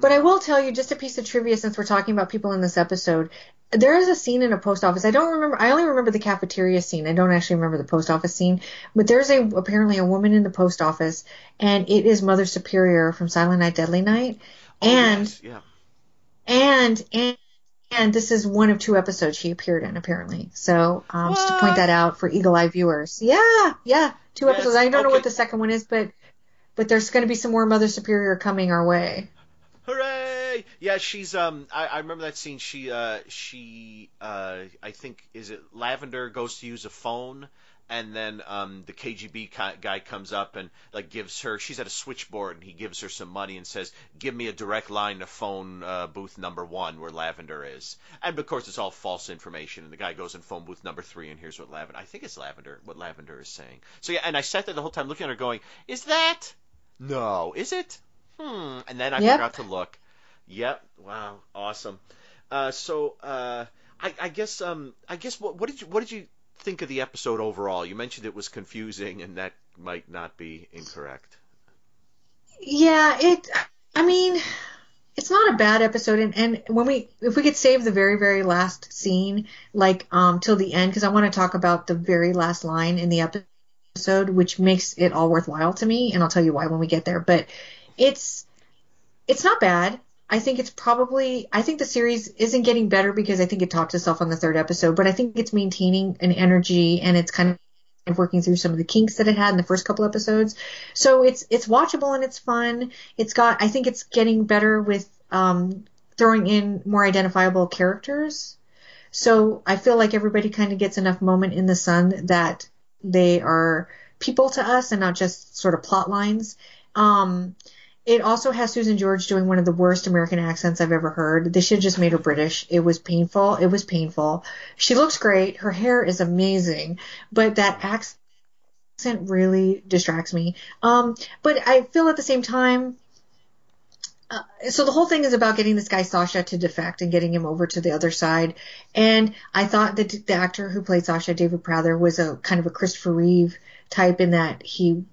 But I will tell you just a piece of trivia since we're talking about people in this episode. There is a scene in a post office. I don't remember. I only remember the cafeteria scene. I don't actually remember the post office scene. But there's a apparently a woman in the post office, and it is Mother Superior from Silent Night, Deadly Night. Oh, and yes, yeah. and and and this is one of two episodes she appeared in apparently. So um, just to point that out for eagle eye viewers. Yeah, yeah, two Yes, episodes. I don't know what the second one is, but but there's going to be some more Mother Superior coming our way. Hooray! Yeah, she's um. I, I remember that scene. She uh she uh I think is it Lavender goes to use a phone, and then um the KGB guy comes up and like gives her. She's at a switchboard and he gives her some money and says, "Give me a direct line to phone uh, booth number one where Lavender is." And of course, it's all false information. And the guy goes in phone booth number three and here's what Lavender. I think it's Lavender. What Lavender is saying. So yeah, and I sat there the whole time looking at her, going, "Is that? No, is it?" Hmm. And then I Yep. forgot to look. Yep. Wow. Awesome. Uh, so uh, I, I guess um, I guess what, what did you what did you think of the episode overall? You mentioned it was confusing, and that might not be incorrect. Yeah, it. I mean, it's not a bad episode, and, and when we, if we could save the very, very last scene, like um till the end, because I want to talk about the very last line in the episode, which makes it all worthwhile to me, and I'll tell you why when we get there. But it's, it's not bad. I think it's probably I think the series isn't getting better because I think it talked itself on the third episode, but I think it's maintaining an energy and it's kind of working through some of the kinks that it had in the first couple episodes. So it's it's watchable and it's fun. It's got I think it's getting better with um, throwing in more identifiable characters. So I feel like everybody kind of gets enough moment in the sun that they are people to us and not just sort of plot lines. Um, it also has Susan George doing one of the worst American accents I've ever heard. They should have just made her British. It was painful. It was painful. She looks great. Her hair is amazing, but that accent really distracts me. Um, but I feel at the same time, uh, so the whole thing is about getting this guy Sasha to defect and getting him over to the other side. And I thought that the actor who played Sasha, David Prather, was a kind of a Christopher Reeve type in that he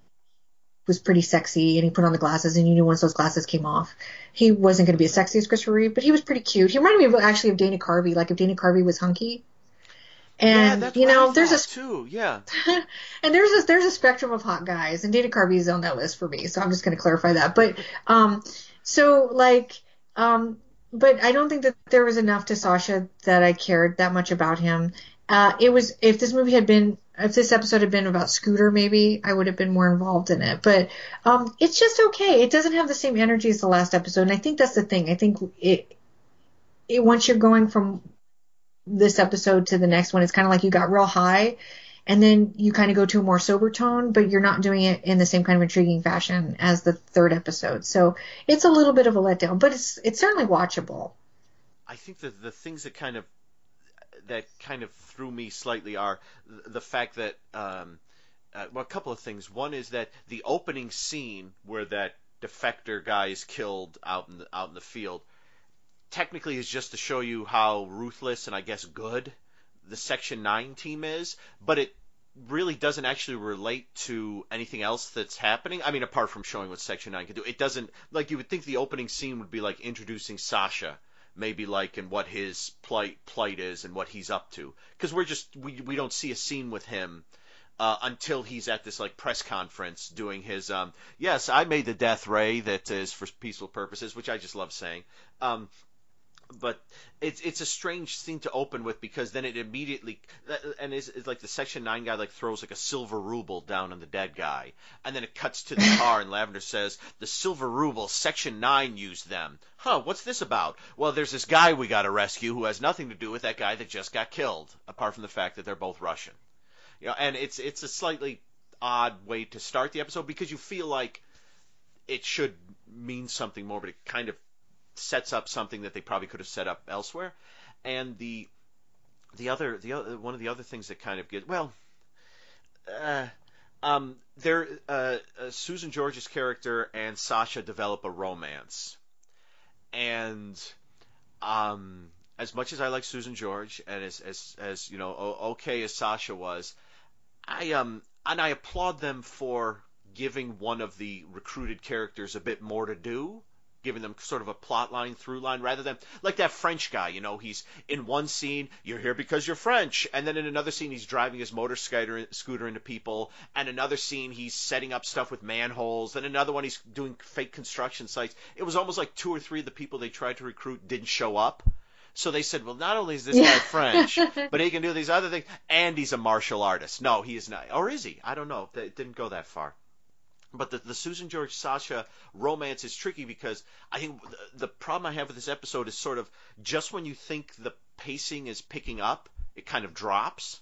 was pretty sexy and he put on the glasses and you knew once those glasses came off, he wasn't going to be as sexy as Christopher Reeve, but he was pretty cute. He reminded me of actually of Dana Carvey, like if Dana Carvey was hunky. And yeah, you know, there's a too. Yeah. and there's a there's a spectrum of hot guys, and Dana Carvey is on that list for me. So I'm just going to clarify that. But um, so like um, but I don't think that there was enough to Sasha that I cared that much about him. Uh, it was if this movie had been if this episode had been about Scooter, maybe I would have been more involved in it. But um, it's just okay. It doesn't have the same energy as the last episode, and I think that's the thing. I think it, it once you're going from this episode to the next one, it's kind of like you got real high, and then you kind of go to a more sober tone, but you're not doing it in the same kind of intriguing fashion as the third episode. So it's a little bit of a letdown, but it's it's certainly watchable. I think that the things that kind of that kind of threw me slightly are the fact that um, uh, well, a couple of things. One is that the opening scene where that defector guy is killed out in the, out in the field technically is just to show you how ruthless and I guess good the Section 9 team is, but it really doesn't actually relate to anything else that's happening. I mean, apart from showing what Section 9 can do, it doesn't, like, you would think the opening scene would be like introducing Sasha maybe like and what his plight plight is and what he's up to. Because we're just we we don't see a scene with him uh, until he's at this like press conference doing his um yes I made the death ray that is for peaceful purposes which I just love saying. Um but it's it's a strange scene to open with because then it immediately and it's, it's like the section 9 guy like throws like a silver ruble down on the dead guy and then it cuts to the car and lavender says the silver ruble section 9 used them. Huh what's this about? Well there's this guy we got to rescue who has nothing to do with that guy that just got killed apart from the fact that they're both russian. You know and it's it's a slightly odd way to start the episode because you feel like it should mean something more but it kind of sets up something that they probably could have set up elsewhere. And the the other the other one of the other things that kind of get well, uh, um, there uh, uh, Susan George's character and Sasha develop a romance, and um, as much as I like Susan George and as as as you know okay as Sasha was, I um and I applaud them for giving one of the recruited characters a bit more to do giving them sort of a plot line through line rather than like that French guy, you know, he's in one scene, you're here because you're French, and then in another scene he's driving his motor scooter, scooter into people, and another scene he's setting up stuff with manholes, and another one he's doing fake construction sites. It was almost like two or three of the people they tried to recruit didn't show up. So they said, well, not only is this yeah. guy French, but he can do these other things, and he's a martial artist. No, he is not. Or is he? I don't know. It didn't go that far. But the, the Susan George Sasha romance is tricky because I think the, the problem I have with this episode is sort of just when you think the pacing is picking up, it kind of drops.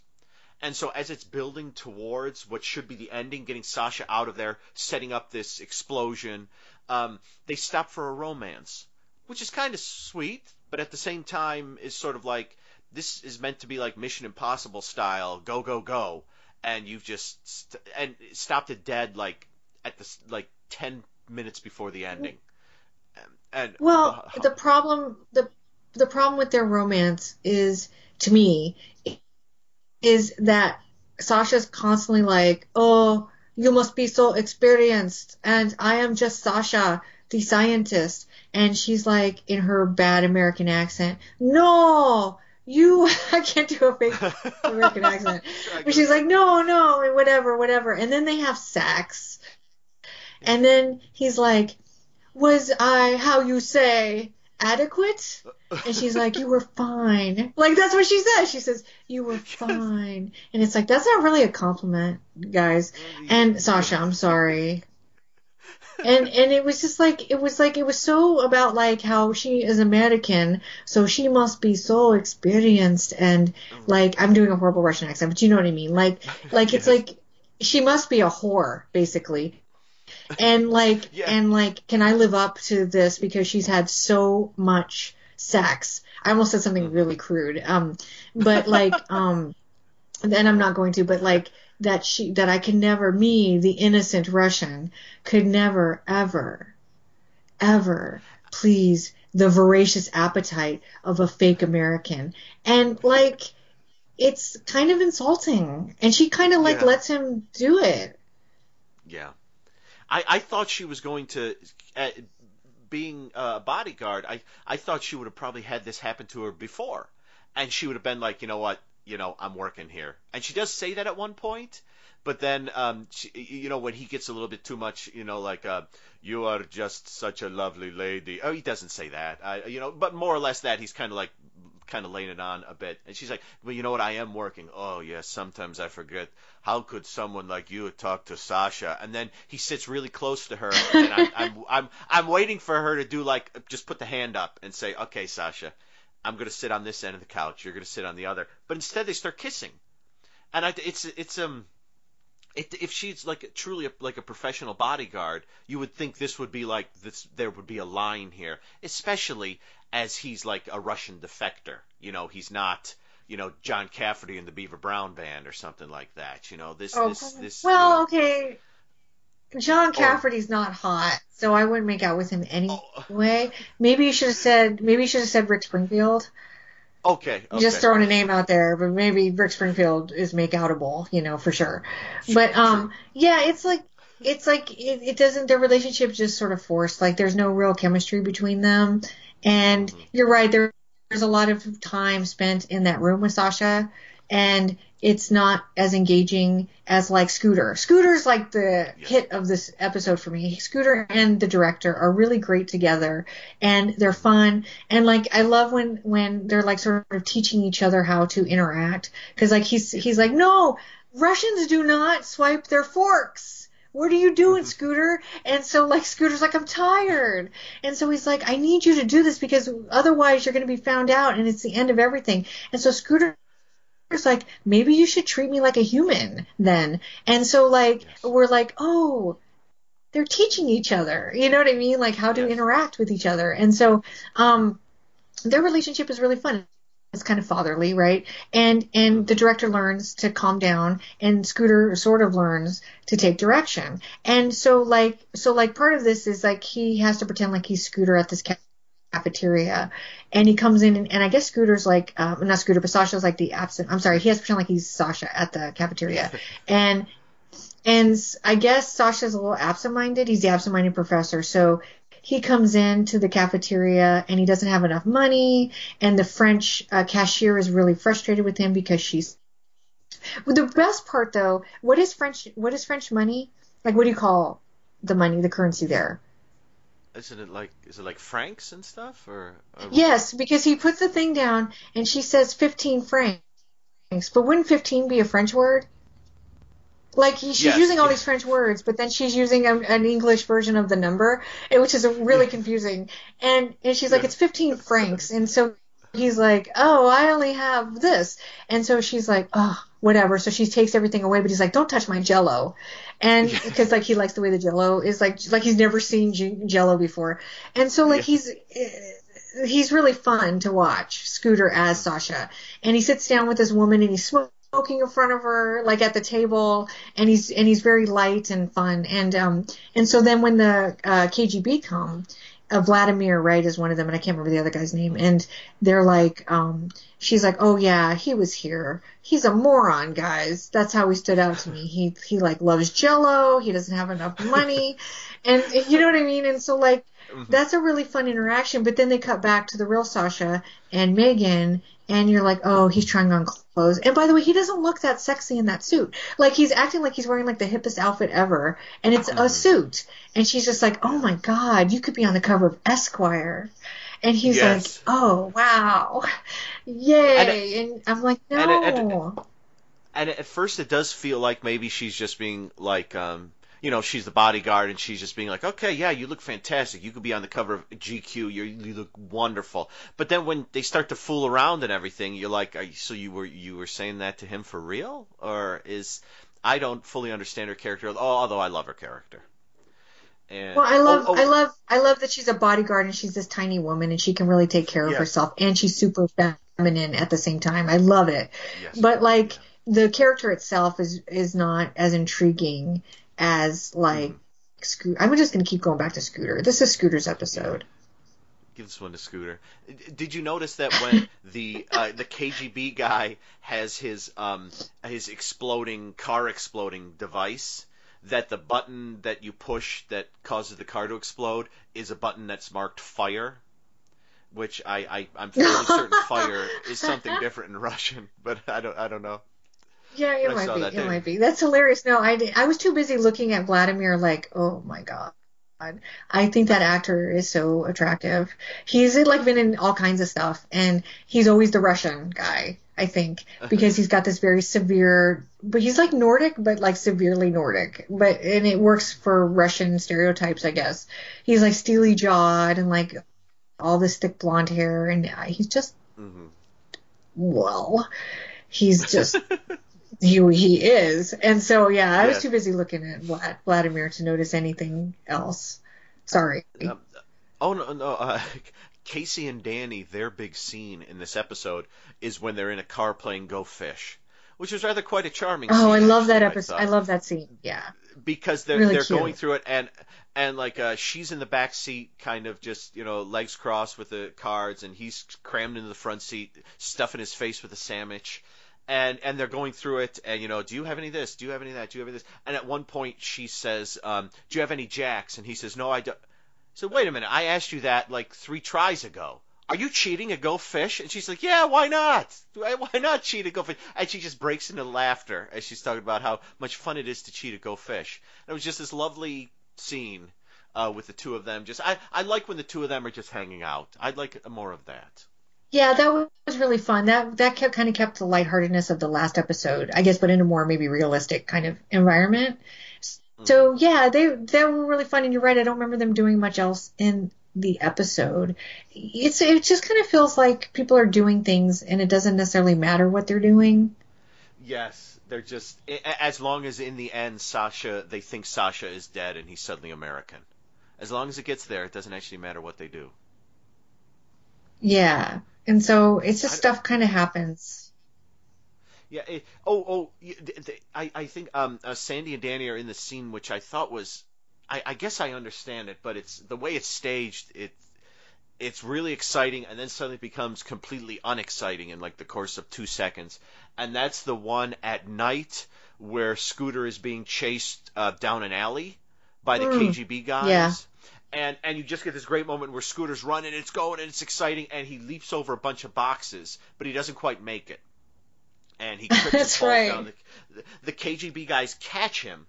And so as it's building towards what should be the ending, getting Sasha out of there, setting up this explosion, um, they stop for a romance, which is kind of sweet, but at the same time is sort of like this is meant to be like Mission Impossible style, go go go, and you've just st- and stopped it dead like at the like ten minutes before the ending. And well, uh, the problem the the problem with their romance is to me is that Sasha's constantly like, "Oh, you must be so experienced, and I am just Sasha, the scientist." And she's like in her bad American accent, "No, you I can't do a fake American accent. But she's like, no, no, whatever, whatever. And then they have sex. And then he's like, Was I how you say? adequate? And she's like, you were fine. Like that's what she says. She says, you were fine. And it's like, that's not really a compliment, guys. And Sasha, I'm sorry. And and it was just like it was like it was so about like how she is American, so she must be so experienced and like I'm doing a horrible Russian accent, but you know what I mean. Like like it's like she must be a whore, basically and like and like can i live up to this because she's had so much sex? I almost said something really crude. Um but like um and i'm not going to but like that she that i can never me the innocent russian could never ever ever please the voracious appetite of a fake american. And like it's kind of insulting. And she kind of like Yeah. lets him do it. Yeah. I, I thought she was going to, uh, being a bodyguard, I, I thought she would have probably had this happen to her before. And she would have been like, you know what, you know, I'm working here. And she does say that at one point. But then, um, she, you know, when he gets a little bit too much, you know, like, uh, you are just such a lovely lady. Oh, he doesn't say that, uh, you know, but more or less that he's kind of like, kind of laying it on a bit. And she's like, well, you know what? I am working. Oh, yes. Sometimes I forget. How could someone like you talk to Sasha? And then he sits really close to her, and I'm, I'm, I'm, I'm waiting for her to do like, just put the hand up and say, okay, Sasha, I'm going to sit on this end of the couch. You're going to sit on the other. But instead, they start kissing. And I, it's, it's, um, it, if she's like truly a, like a professional bodyguard, you would think this would be like this. There would be a line here, especially as he's like a Russian defector. You know, he's not, you know, John Cafferty in the Beaver Brown Band or something like that. You know, this Oh, this this. well, okay. John Or- Cafferty's not hot, so I wouldn't make out with him Oh. anyway. Maybe you should have said. Maybe you should have said Rick Springfield. Okay, okay. Just throwing a name out there, but maybe Rick Springfield is make outable, you know, for sure. But um, yeah, it's like it's like it, it doesn't. Their relationship just sort of forced. Like there's no real chemistry between them. And you're right. There, there's a lot of time spent in that room with Sasha, and it's not as engaging as like Scooter. Scooter's like the hit of this episode for me. Scooter and the director are really great together and they're fun. And like I love when when they're like sort of teaching each other how to interact cuz like he's he's like, "No, Russians do not swipe their forks." What are you doing, mm-hmm. Scooter? And so like Scooter's like, I'm tired. And so he's like, I need you to do this because otherwise you're going to be found out and it's the end of everything. And so Scooter it's like maybe you should treat me like a human then. And so like we're like oh they're teaching each other. You know what i mean? Like how to interact with each other? And so um their relationship is really fun. It's kind of fatherly right? And and the director learns to calm down and scooter sort of learns to take direction. And so like so like part of this is like he has to pretend like he's scooter at this ca- cafeteria. And he comes in and, and I guess Scooter's like um, not Scooter but Sasha's like the absent I'm sorry he has to pretend like he's Sasha at the cafeteria. And and I guess Sasha's a little absent-minded he's the absent-minded professor. So he comes in to the cafeteria and he doesn't have enough money and the French uh, cashier is really frustrated with him because she's well, the best part though what is French what is French money? Like what do you call the money the currency there Isn't it like is it like francs and stuff or? or Yes, because he puts the thing down and she says 15 francs. But wouldn't 15 be a French word? Like he, she's Yes, using all yes. these French words, but then she's using a, an English version of the number, eh, which is really confusing. And and she's like, it's 15 francs, and so he's like, oh, I only have this, and so she's like, oh, whatever. So she takes everything away, but he's like, don't touch my Jello, and because like he likes the way the Jello is like like he's never seen J- Jello before, and so like he's. eh, He's really fun to watch, Scooter as Sasha, and he sits down with this woman and he's smoking in front of her, like at the table, and he's and he's very light and fun, and um and so then when the uh, KGB come, uh, Vladimir right is one of them, and I can't remember the other guy's name, and they're like, um, she's like, oh yeah, he was here. He's a moron, guys. That's how he stood out to me. He he like loves Jello. He doesn't have enough money, and you know what I mean. And so like that's a really fun interaction. But then they cut back to the real Sasha and Megan, and you're like, oh, he's trying on clothes. And by the way, he doesn't look that sexy in that suit. Like he's acting like he's wearing like the hippest outfit ever, and it's a suit. And she's just like, oh my god, you could be on the cover of Esquire. And he's Yes. like, "Oh wow, yay!" And, I'm like, "No." and and and at first it does feel like maybe she's just being like um you know she's the bodyguard and she's just being like okay yeah you look fantastic you could be on the cover of GQ you you look wonderful but then when they start to fool around and everything you're like are you, so you were you were saying that to him for real or is I don't fully understand her character although I love her character and Well, I love, oh, oh, I love, I love that she's a bodyguard and she's this tiny woman and she can really take care of Yeah. herself and she's super feminine at the same time. I love it. Yes. But like the character itself is is not as intriguing as like Mm-hmm. Scooter. I'm just gonna keep going back to Scooter. This is Scooter's episode. Give this one to Scooter. Did you notice that when the uh, the KGB guy has his um his exploding car exploding device, that the button that you push that causes the car to explode is a button that's marked fire, which I, I I'm fairly certain fire is something different in Russian, but I don't I don't know. Yeah, it might be. It day. might be. That's hilarious. No, I I was too busy looking at Vladimir like, oh my god. I think that actor is so attractive. He's like been in all kinds of stuff, and he's always the Russian guy. I think because he's got this very severe, but he's like Nordic, but like severely Nordic. But and it works for Russian stereotypes, I guess. He's like steely jawed and like all this thick blonde hair, and he's just hmm well, he's just who he is. And so, yeah, I was too busy looking at Vlad, Vladimir to notice anything else. Sorry. Um, oh no, no. Uh, Casey and Danny, their big scene in this episode is when they're in a car playing Go Fish, which was rather quite a charming. Scene. Oh, I love that episode. thought. I love that scene. Yeah. because they're Really they're cute. going through it and and like uh, she's in the back seat, kind of just you know legs crossed with the cards, and he's crammed into the front seat, stuffing his face with a sandwich. And and they're going through it, and you know, do you have any of this? Do you have any of that? Do you have any of this? And at one point, she says, um, "Do you have any jacks?" And he says, "No, I don't." So wait a minute, I asked you that like three tries ago. Are you cheating at Go Fish? And she's like, Yeah, why not? Why not cheat at Go Fish? And she just breaks into laughter as she's talking about how much fun it is to cheat at Go Fish. And it was just this lovely scene uh, with the two of them. Just I, I like when the two of them are just hanging out. I'd like more of that. Yeah, that was really fun. That that kept, kind of kept the lightheartedness of the last episode, I guess, but in a more maybe realistic kind of environment. So mm. yeah, they they were really fun, and you're right. I don't remember them doing much else in the episode. It's it just kind of feels like people are doing things, and it doesn't necessarily matter what they're doing. Yes, they're just as long as in the end Sasha they think Sasha is dead and he's suddenly American. As long as it gets there, it doesn't actually matter what they do. Yeah, and so it's just stuff kind of happens. Yeah. It, oh, oh. y- th- th- I, I think um, uh, Sandy and Danny are in the scene, which I thought was. I, I guess I understand it, but it's the way it's staged. It it's really exciting, and then suddenly becomes completely unexciting in like the course of two seconds. And that's the one at night where Scooter is being chased uh, down an alley by the Mm. KGB guys. Yeah. And and you just get this great moment where Scooter's running, it's going, and it's exciting, and he leaps over a bunch of boxes, but he doesn't quite make it. And he trips and That's falls right. down. The, the KGB guys catch him,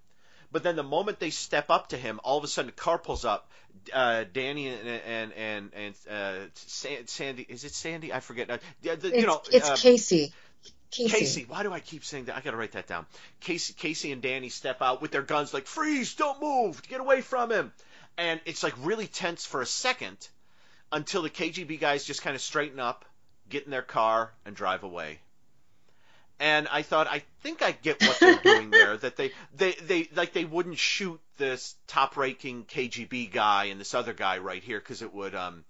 but then the moment they step up to him, all of a sudden a car pulls up. Uh, Danny and and and, and uh, Sandy, is it Sandy? I forget. Uh, the- the- It's, you know, it's uh, Casey. Casey. Casey. Why do I keep saying that? I gotta write that down. Casey, Casey and Danny step out with their guns, like freeze, don't move, get away from him. And it's like really tense for a second until the KGB guys just kind of straighten up, get in their car, and drive away. And I thought, I think I get what they're doing there. That they, they, they, like they wouldn't shoot this top-ranking KGB guy and this other guy right here because it would, um,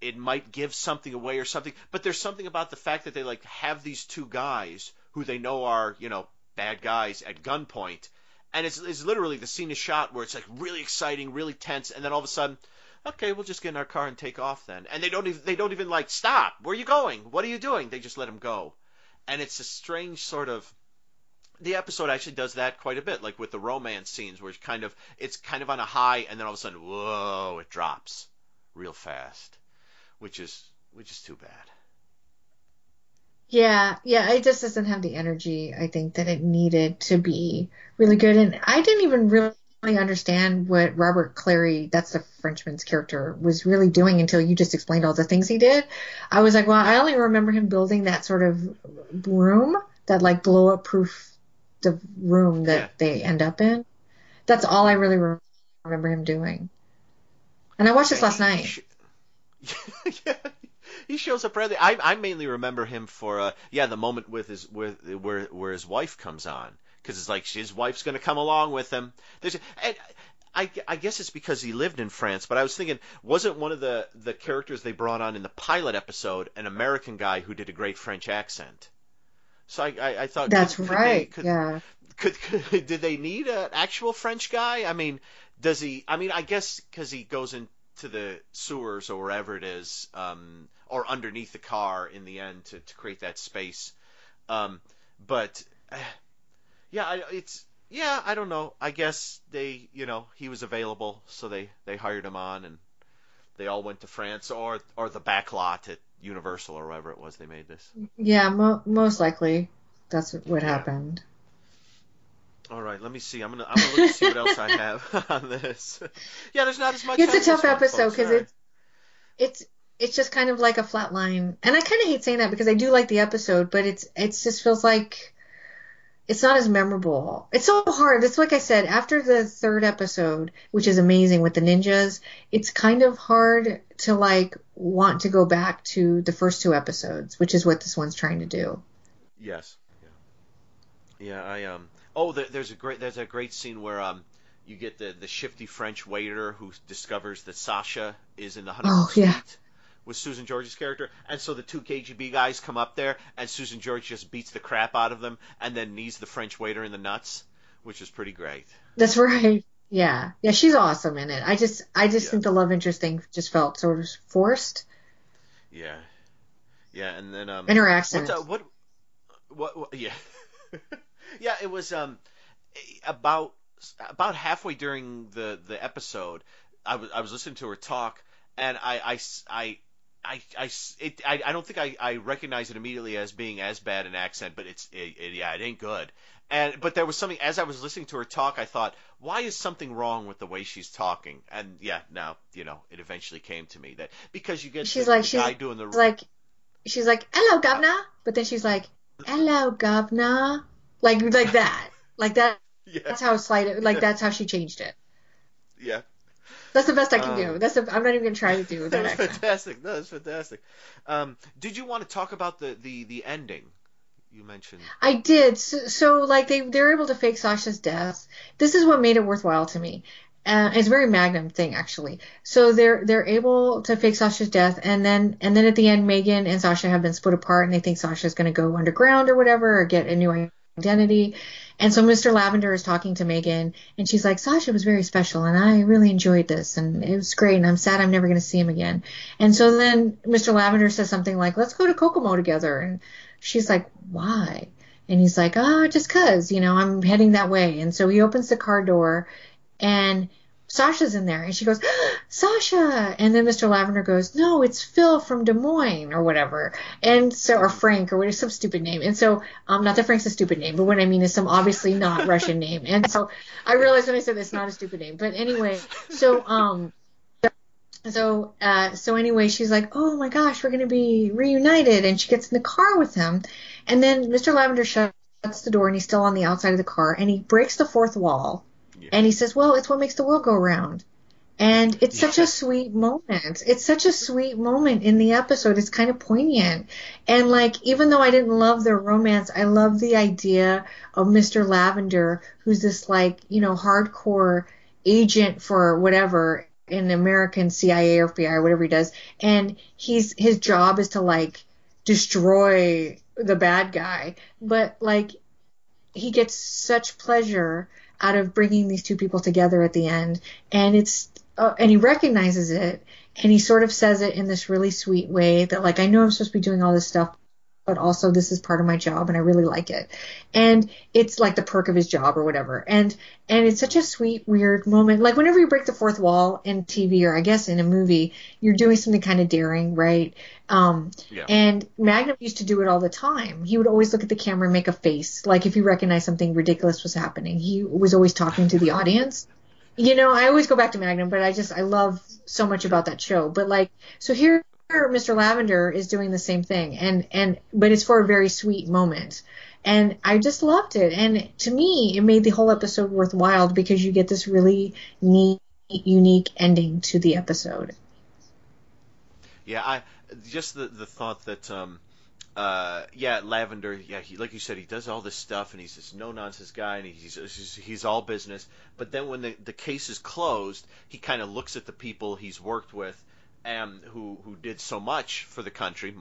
it might give something away or something. But there's something about the fact that they like have these two guys who they know are, you know, bad guys at gunpoint, and it's, it's literally the scene is shot where it's like really exciting, really tense, and then all of a sudden, okay, we'll just get in our car and take off then. And they don't even they don't even like stop. Where are you going? What are you doing? They just let him go, and it's a strange sort of. The episode actually does that quite a bit, like with the romance scenes, where it's kind of it's kind of on a high, and then all of a sudden, whoa, it drops real fast, which is which is too bad. Yeah, yeah, it just doesn't have the energy I think that it needed to be really good. And I didn't even really understand what Robert Clary, that's the Frenchman's character, was really doing until you just explained all the things he did. I was like, well, I only remember him building that sort of room, that like blow up proof the room that Yeah. they end up in. That's all I really remember him doing. And I watched this last night. yeah, he shows up rather. I I mainly remember him for uh yeah the moment with his with where where his wife comes on because it's like his wife's gonna come along with him. There's and I I guess it's because he lived in France, but I was thinking wasn't one of the the characters they brought on in the pilot episode an American guy who did a great French accent. So I I, I thought That's could- could they- right. could- yeah. could, could did they need an actual French guy? I mean, does he? I mean, I guess because he goes into the sewers or wherever it is, um, or underneath the car in the end to, to create that space. Um, but yeah, I, it's yeah, I don't know. I guess they, you know, he was available, so they they hired him on, and they all went to France or or the back lot at Universal or wherever it was they made this. Yeah, mo- most likely that's what happened. All right, let me see. I'm gonna I'm gonna look to see what else I have on this. yeah, there's not as much. It's a tough episode because right. it's it's it's just kind of like a flat line, and I kind of hate saying that because I do like the episode, but it's it just feels like it's not as memorable. It's so hard. It's like I said, after the third episode, which is amazing with the ninjas, it's kind of hard to like want to go back to the first two episodes, which is what this one's trying to do. Yes. Yeah. Yeah. I um. Oh, there, there's a great there's a great scene where um you get the the shifty French waiter who discovers that Sasha is in the honeymoon Oh, yeah. With Susan George's character, and so the two KGB guys come up there, and Susan George just beats the crap out of them, and then knees the French waiter in the nuts, which is pretty great. That's right. Yeah, yeah, she's awesome in it. I just, I just think the love interest thing just felt sort of forced. Yeah. Yeah, and then um. And her accent. What, uh, what, what, what? Yeah. yeah, it was um about about halfway during the the episode. I was I was listening to her talk, and I I I. I, I, it, I, I don't think I, I recognize it immediately as being as bad an accent, but it's it, it, yeah, it ain't good. And but there was something as I was listening to her talk, I thought, why is something wrong with the way she's talking? And yeah, now you know it eventually came to me that because you get She's the, like, the she's guy doing the like, she's like, hello, governor, but then she's like, hello, governor, like, like that, like that. That's how slight it, like that's how she changed it. yeah. That's the best I can do. Um, That's the, I'm not even gonna try to do that That's fantastic. No, that's fantastic. Um, did you want to talk about the, the, the ending? You mentioned. I did. So, so like they they're able to fake Sasha's death. This is what made it worthwhile to me. Uh, it's a very Magnum thing actually. So they're they're able to fake Sasha's death, and then and then at the end, Megan and Sasha have been split apart, and they think Sasha's going to go underground or whatever, or get a new identity. And so Mr. Lavender is talking to Megan, and she's like, Sasha was very special, and I really enjoyed this, and it was great, and I'm sad I'm never going to see him again. And so then Mr. Lavender says something like, let's go to Kokomo together. And she's like, why? And he's like, ah, just cause, you know, I'm heading that way. And so he opens the car door, and Sasha's in there, and she goes, Sasha! And then Mr. Lavender goes, no, it's Phil from Des Moines, or whatever. And so, or Frank, or whatever, some stupid name. And so, um, not that Frank's a stupid name, but what I mean is some obviously not Russian name. And so, I realized when I said it's not a stupid name. But anyway, so, um, so, uh, so anyway, she's like, "Oh my gosh, we're gonna be reunited," and she gets in the car with him, and then Mr. Lavender shuts the door, and he's still on the outside of the car, and he breaks the fourth wall, and he says, "Well, it's what makes the world go round," and it's such a sweet moment. It's such a sweet moment in the episode. It's kind of poignant, and like, even though I didn't love their romance, I love the idea of Mr. Lavender, who's this like, you know, hardcore agent for whatever in American CIA or FBI or whatever he does, and he's his job is to like destroy the bad guy, but like he gets such pleasure out of bringing these two people together at the end, and it's uh, and he recognizes it, and he sort of says it in this really sweet way that like I know I'm supposed to be doing all this stuff. But also, this is part of my job, and I really like it. And it's like the perk of his job, or whatever. And and it's such a sweet, weird moment. Like whenever you break the fourth wall in TV, or I guess in a movie, you're doing something kind of daring, right? Um, Yeah. And Magnum used to do it all the time. He would always look at the camera and make a face, like if he recognized something ridiculous was happening. He was always talking to the audience. you know, I always go back to Magnum, but I just I love so much about that show. But like, so here, Mr. Lavender is doing the same thing, and and but it's for a very sweet moment, and I just loved it. And to me, it made the whole episode worthwhile because you get this really neat, unique ending to the episode. Yeah, I just the the thought that um uh yeah Lavender yeah he like you said he does all this stuff and he's this no nonsense guy and he's he's, he's all business but then when the the case is closed he kind of looks at the people he's worked with and who who did so much for the country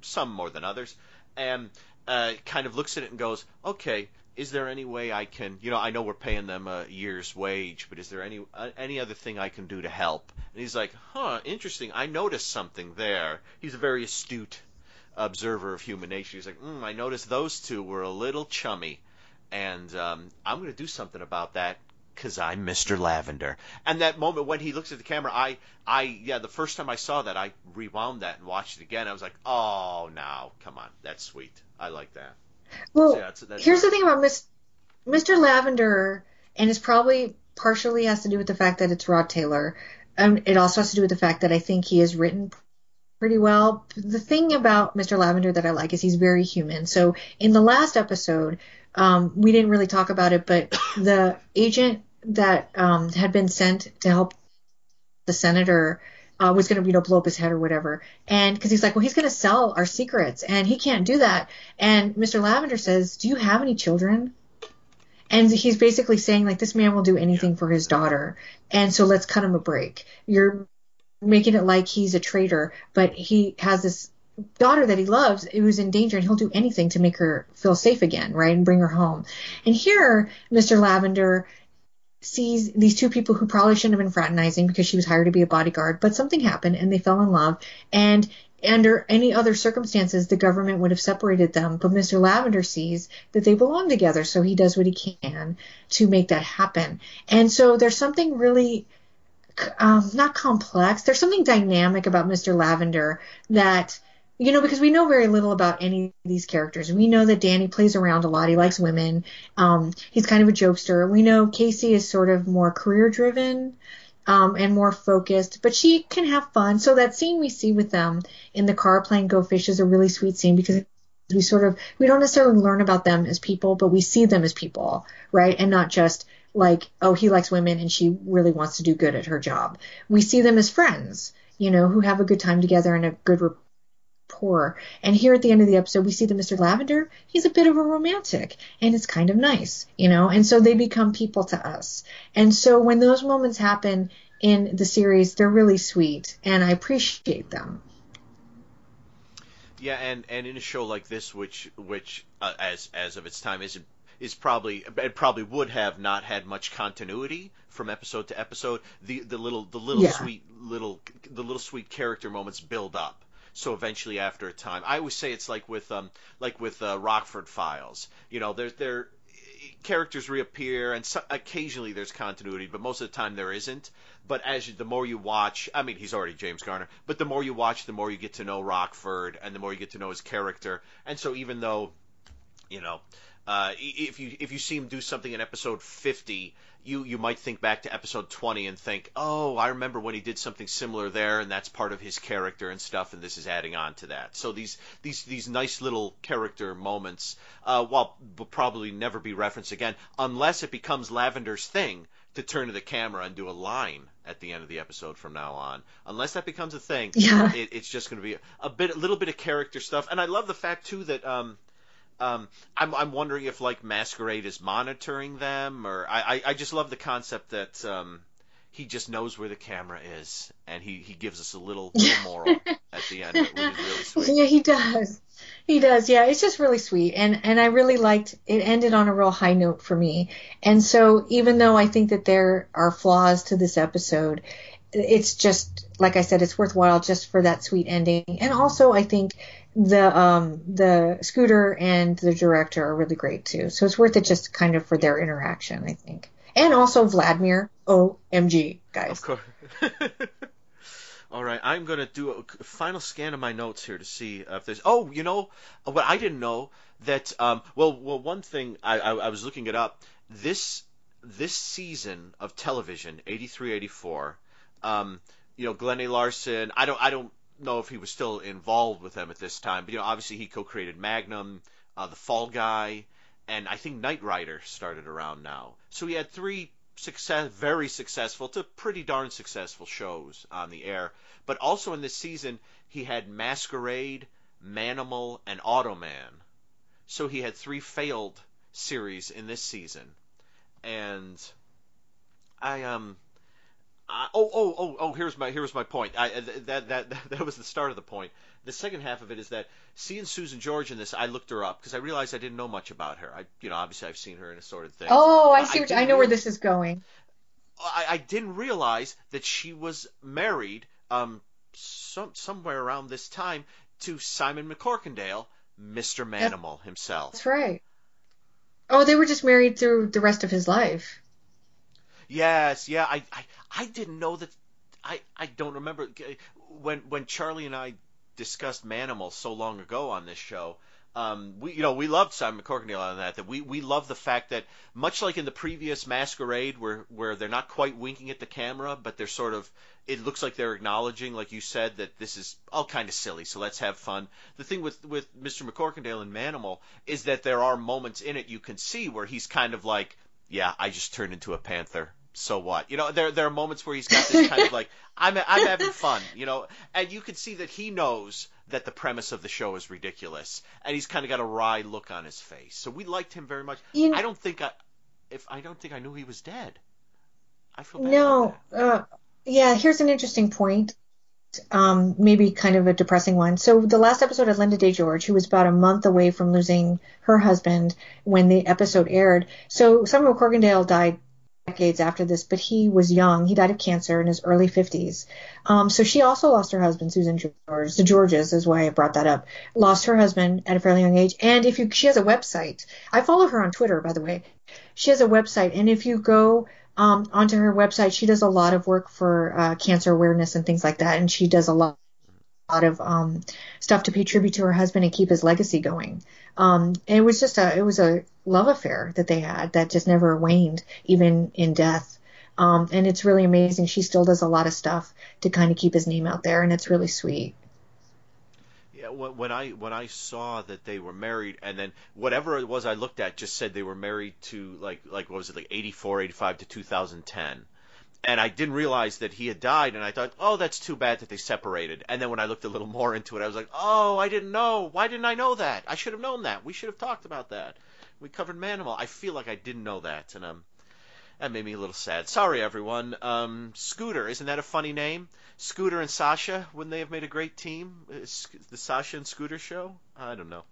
some more than others and uh, kind of looks at it and goes okay is there any way I can, you know, I know we're paying them a year's wage, but is there any uh, any other thing I can do to help? And he's like, huh, interesting. I noticed something there. He's a very astute observer of human nature. He's like, mm, I noticed those two were a little chummy, and um, I'm going to do something about that because I'm Mr. Lavender. And that moment when he looks at the camera, I, I, yeah, the first time I saw that, I rewound that and watched it again. I was like, oh, now, come on, that's sweet. I like that. Well, So, yeah, that's- that's- here's the thing about Miss, Mr. Lavender, and it's probably partially has to do with the fact that it's Rod Taylor. Um, it also has to do with the fact that I think he is written pretty well. The thing about Mr. Lavender that I like is he's very human. So in the last episode, um, we didn't really talk about it, but the agent that um, had been sent to help the senator uh, was going to, you know, blow up his head or whatever. And because he's like, well, he's going to sell our secrets, and he can't do that. And Mr. Lavender says, "Do you have any children?" And he's basically saying like, this man will do anything for his daughter, and so let's cut him a break. You're making it like he's a traitor, but he has this daughter that he loves who's in danger, and he'll do anything to make her feel safe again, right, and bring her home. And here, Mr. Lavender sees these two people who probably shouldn't have been fraternizing because she was hired to be a bodyguard, but something happened and they fell in love. And under any other circumstances, the government would have separated them. But Mr. Lavender sees that they belong together, so he does what he can to make that happen. And so there's something really um, not complex. There's something dynamic about Mr. Lavender that, you know, because we know very little about any of these characters. We know that Danny plays around a lot. He likes women. Um, he's kind of a jokester. We know Casey is sort of more career driven. Um, and more focused, but she can have fun. So that scene we see with them in the car playing Go Fish is a really sweet scene because we sort of we don't necessarily learn about them as people, but we see them as people, right? And not just like, oh, he likes women and she really wants to do good at her job. We see them as friends, you know, who have a good time together and a good rapport. And here at the end of the episode, we see that Mr. Lavender, he's a bit of a romantic and it's kind of nice, you know, and so they become people to us. And so when those moments happen in the series, they're really sweet and I appreciate them. Yeah, and and in a show like this, which which uh, as as of its time isn't is probably it probably would have not had much continuity from episode to episode. The the little the little Yeah. sweet little the little sweet character moments build up. So eventually, after a time, I always say it's like with um like with uh, Rockford Files. You know, there characters reappear and so, occasionally there's continuity, but most of the time there isn't. But as you, the more you watch, I mean, he's already James Garner, but the more you watch, the more you get to know Rockford and the more you get to know his character. And so even though, you know, uh, if you if you see him do something in episode 50, you you might think back to episode 20 and think, oh, I remember when he did something similar there, and that's part of his character and stuff, and this is adding on to that. So these these these nice little character moments, uh, while will probably never be referenced again, unless it becomes Lavender's thing to turn to the camera and do a line at the end of the episode from now on. Unless that becomes a thing, Yeah. it, it's just going to be a, a bit, a little bit of character stuff. And I love the fact too that um, um, I'm, I'm wondering if like Masquerade is monitoring them, or I, I, I just love the concept that um, he just knows where the camera is, and he, he gives us a little, little moral at the end, which is really sweet. Yeah, he does. He does. Yeah, it's just really sweet, and and I really liked. It ended on a real high note for me, and so even though I think that there are flaws to this episode, it's just like I said, it's worthwhile just for that sweet ending, and also I think the um the scooter and the director are really great too. So it's worth it just kind of for their interaction, I think, and also Vladimir. OMG, guys. Of course. All right, I'm to do a final scan of my notes here to see if there's. Oh, you know what I didn't know that. Um, well, well, one thing I, I, I was looking it up. This this season of television, 83, 84, um, you know, Glen A. Larson, I don't, I don't know if he was still involved with them at this time, but you know, obviously he co-created Magnum, uh, The Fall Guy, and I think Knight Rider started around now. So he had three success, very successful to pretty darn successful shows on the air. But also in this season, he had Masquerade, Manimal, and Automan. So he had three failed series in this season, and I um. I, oh oh oh oh! Here's my here's my point. I, that that that was the start of the point. The second half of it is that seeing Susan George in this, I looked her up because I realized I didn't know much about her. I you know obviously I've seen her in assorted things. Oh, I see. What, I, I know where this is going. I, I didn't realize that she was married um some somewhere around this time to Simon MacCorkindale, Mr. Manimal himself. That's right. Oh, they were just married through the rest of his life. Yes, yeah, I, I, I didn't know that. I, I don't remember when when Charlie and I discussed Manimal so long ago on this show. Um, we you know we loved Simon MacCorkindale on that. That we we love the fact that much like in the previous Masquerade, where where they're not quite winking at the camera, but they're sort of it looks like they're acknowledging, like you said, that this is all kind of silly. So let's have fun. The thing with with Mr. MacCorkindale and Manimal is that there are moments in it you can see where he's kind of like, yeah, I just turned into a panther so what? You know, there there are moments where he's got this kind of like I'm I'm having fun, you know, and you can see that he knows that the premise of the show is ridiculous, and he's kind of got a wry look on his face. So we liked him very much. You know, I don't think I if I don't think I knew he was dead. I feel bad no. Uh, yeah, here's an interesting point. Um, maybe kind of a depressing one. So the last episode of Linda Day George, who was about a month away from losing her husband when the episode aired. So Samuel MacCorkindale died decades after this, but he was young. He died of cancer in his early 50s. Um, so she also lost her husband, Susan George. The Georges is why I brought that up. Lost her husband at a fairly young age. And if you, she has a website. I follow her on Twitter, by the way. She has a website, and if you go um, onto her website, she does a lot of work for uh, cancer awareness and things like that, and she does a lot lot of um, stuff to pay tribute to her husband and keep his legacy going. Um, and it was just a it was a love affair that they had that just never waned, even in death. Um, and it's really amazing. She still does a lot of stuff to kind of keep his name out there, and it's really sweet. Yeah, when I when I saw that they were married, and then whatever it was I looked at just said they were married to like like what was it like 84, 85 to 2010 and I didn't realize that he had died, and I thought, oh, that's too bad that they separated. And then when I looked a little more into it, I was like, oh, I didn't know. Why didn't I know that? I should have known that. We should have talked about that. We covered Manimal. I feel like I didn't know that, and um, that made me a little sad. Sorry, everyone. Um, Scooter, isn't that a funny name? Scooter and Sasha, wouldn't they have made a great team? Uh, the Sasha and Scooter show? I don't know.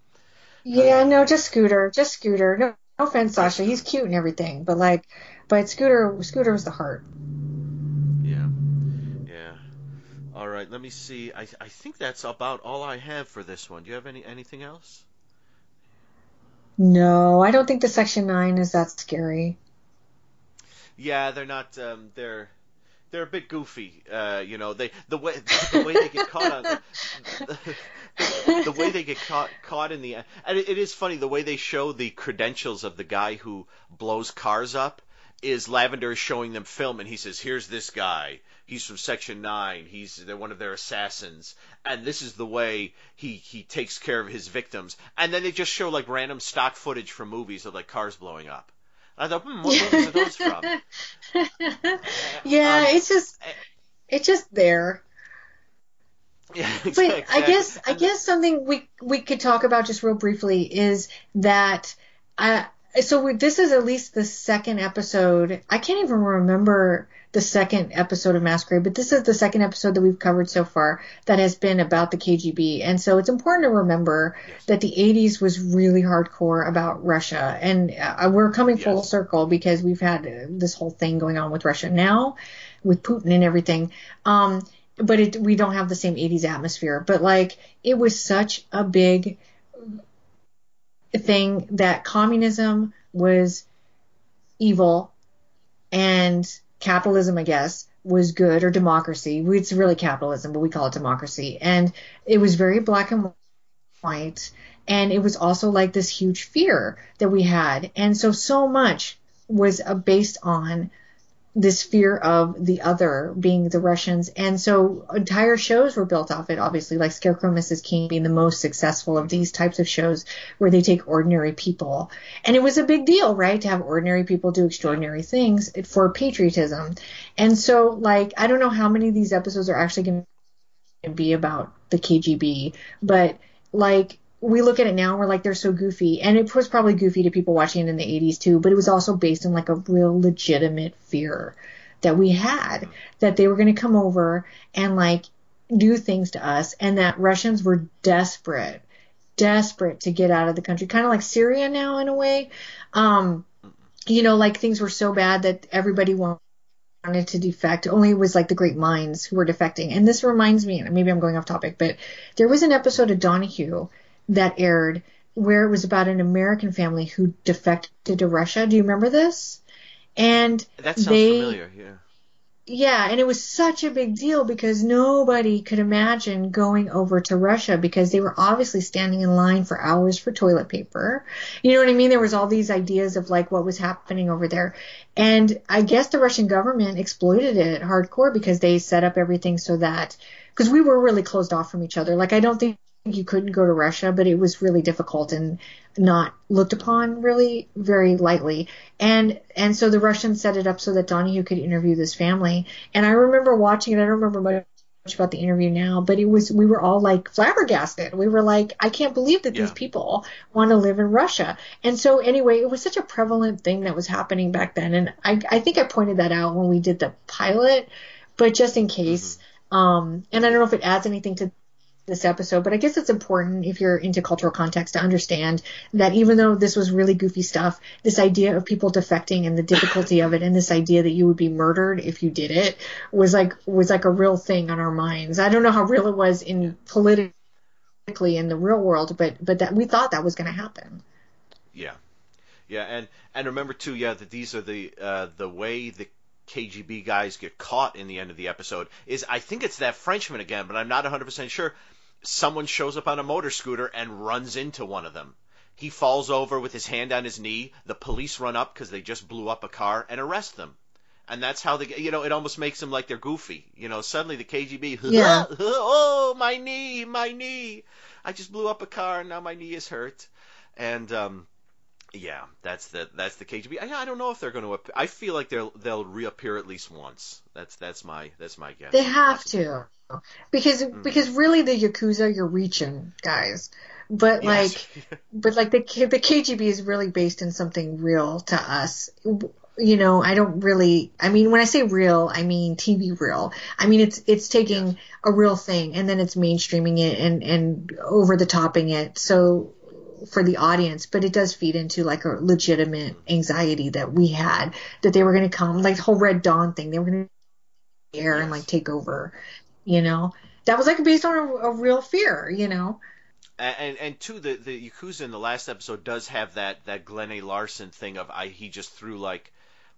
Yeah, uh, no, just Scooter, just Scooter. No, no offense, Sasha. He's cute and everything, but like, but Scooter, Scooter was the heart. Yeah, yeah. All right, let me see. I I think that's about all I have for this one. Do you have any anything else? No, I don't think the Section Nine is that scary. Yeah, they're not. Um, they're they're a bit goofy. Uh, you know, they the way the way they get caught on the, the, way they get caught caught in the and it, it is funny the way they show the credentials of the guy who blows cars up is Lavender is showing them film and he says, "Here's this guy he's from Section Nine. He's they're one of their assassins, and this is the way he he takes care of his victims. And then they just show like random stock footage from movies of like cars blowing up. I thought, hmm, what movies are those from? yeah, um, it's just it's just there. Yeah, exactly. But I guess I guess something we we could talk about just real briefly is that I uh, so we, this is at least the second episode. I can't even remember the second episode of Masquerade, but this is the second episode that we've covered so far that has been about the KGB. And so it's important to remember yes. that the 80s was really hardcore about Russia. And uh, we're coming yes. full circle because we've had uh, this whole thing going on with Russia now with Putin and everything. Um, but it, we don't have the same 80s atmosphere. But like, it was such a big thing that communism was evil and capitalism, I guess, was good or democracy. It's really capitalism, but we call it democracy. And it was very black and white. And it was also like this huge fear that we had. And so, so much was uh, based on this fear of the other being the Russians. And so entire shows were built off it, obviously, like Scarecrow Mrs. King being the most successful of these types of shows where they take ordinary people. And it was a big deal, right? To have ordinary people do extraordinary things for patriotism. And so, like, I don't know how many of these episodes are actually going to be about the KGB, but like, we look at it now and we're like they're so goofy and it was probably goofy to people watching it in the 80s too but it was also based on like a real legitimate fear that we had that they were going to come over and like do things to us and that Russians were desperate desperate to get out of the country kind of like Syria now in a way um you know like things were so bad that everybody wanted wanted to defect. Only it was like the great minds who were defecting. And this reminds me, maybe I'm going off topic, but there was an episode of Donahue that aired where it was about an American family who defected to Russia. Do you remember this? And That sounds they, familiar. Yeah. yeah, and it was such a big deal because nobody could imagine going over to Russia because they were obviously standing in line for hours for toilet paper. You know what I mean? There was all these ideas of like what was happening over there. And I guess the Russian government exploited it hardcore because they set up everything so that because we were really closed off from each other. Like I don't think you couldn't go to Russia, but it was really difficult and not looked upon really very lightly. And and so the Russians set it up so that Donahue could interview this family. And I remember watching it. I don't remember much about the interview now, but it was we were all like flabbergasted. We were like, I can't believe that these people want to live in Russia. And so anyway, it was such a prevalent thing that was happening back then. And I I think I pointed that out when we did the pilot, but just in case. Um, and I don't know if it adds anything to this episode, but I guess it's important if you're into cultural context to understand that even though this was really goofy stuff, this idea of people defecting and the difficulty of it and this idea that you would be murdered if you did it was like was like a real thing on our minds. I don't know how real it was in politically in the real world, but but that we thought that was going to happen. Yeah, yeah, and and remember too, yeah, that these are the uh, the way the KGB guys get caught in the end of the episode is I think it's that Frenchman again, but I'm not 100 percent sure. Someone shows up on a motor scooter and runs into one of them. He falls over with his hand on his knee. The police run up because they just blew up a car and arrest them. And that's how they, you know, it almost makes them like they're goofy. You know, suddenly the KGB, Yeah. oh, my knee, my knee. I just blew up a car and now my knee is hurt. And, um, yeah, that's the that's the KGB. I, I don't know if they're going to. I feel like they'll they'll reappear at least once. That's that's my that's my guess. They have to. Because hmm. because really the yakuza you're reaching, guys. But Yes. like but like the the KGB is really based in something real to us. You know, I don't really I mean when I say real, I mean TV real. I mean it's it's taking a real thing and then it's mainstreaming it and and over the topping it. So for the audience, but it does feed into like a legitimate anxiety that we had that they were going to come, like the whole Red Dawn thing. They were going to air and like take over, you know. That was like based on a, a real fear, you know. And and, and two, the the yakuza in the last episode does have that that Glen A. Larson thing of I he just threw like,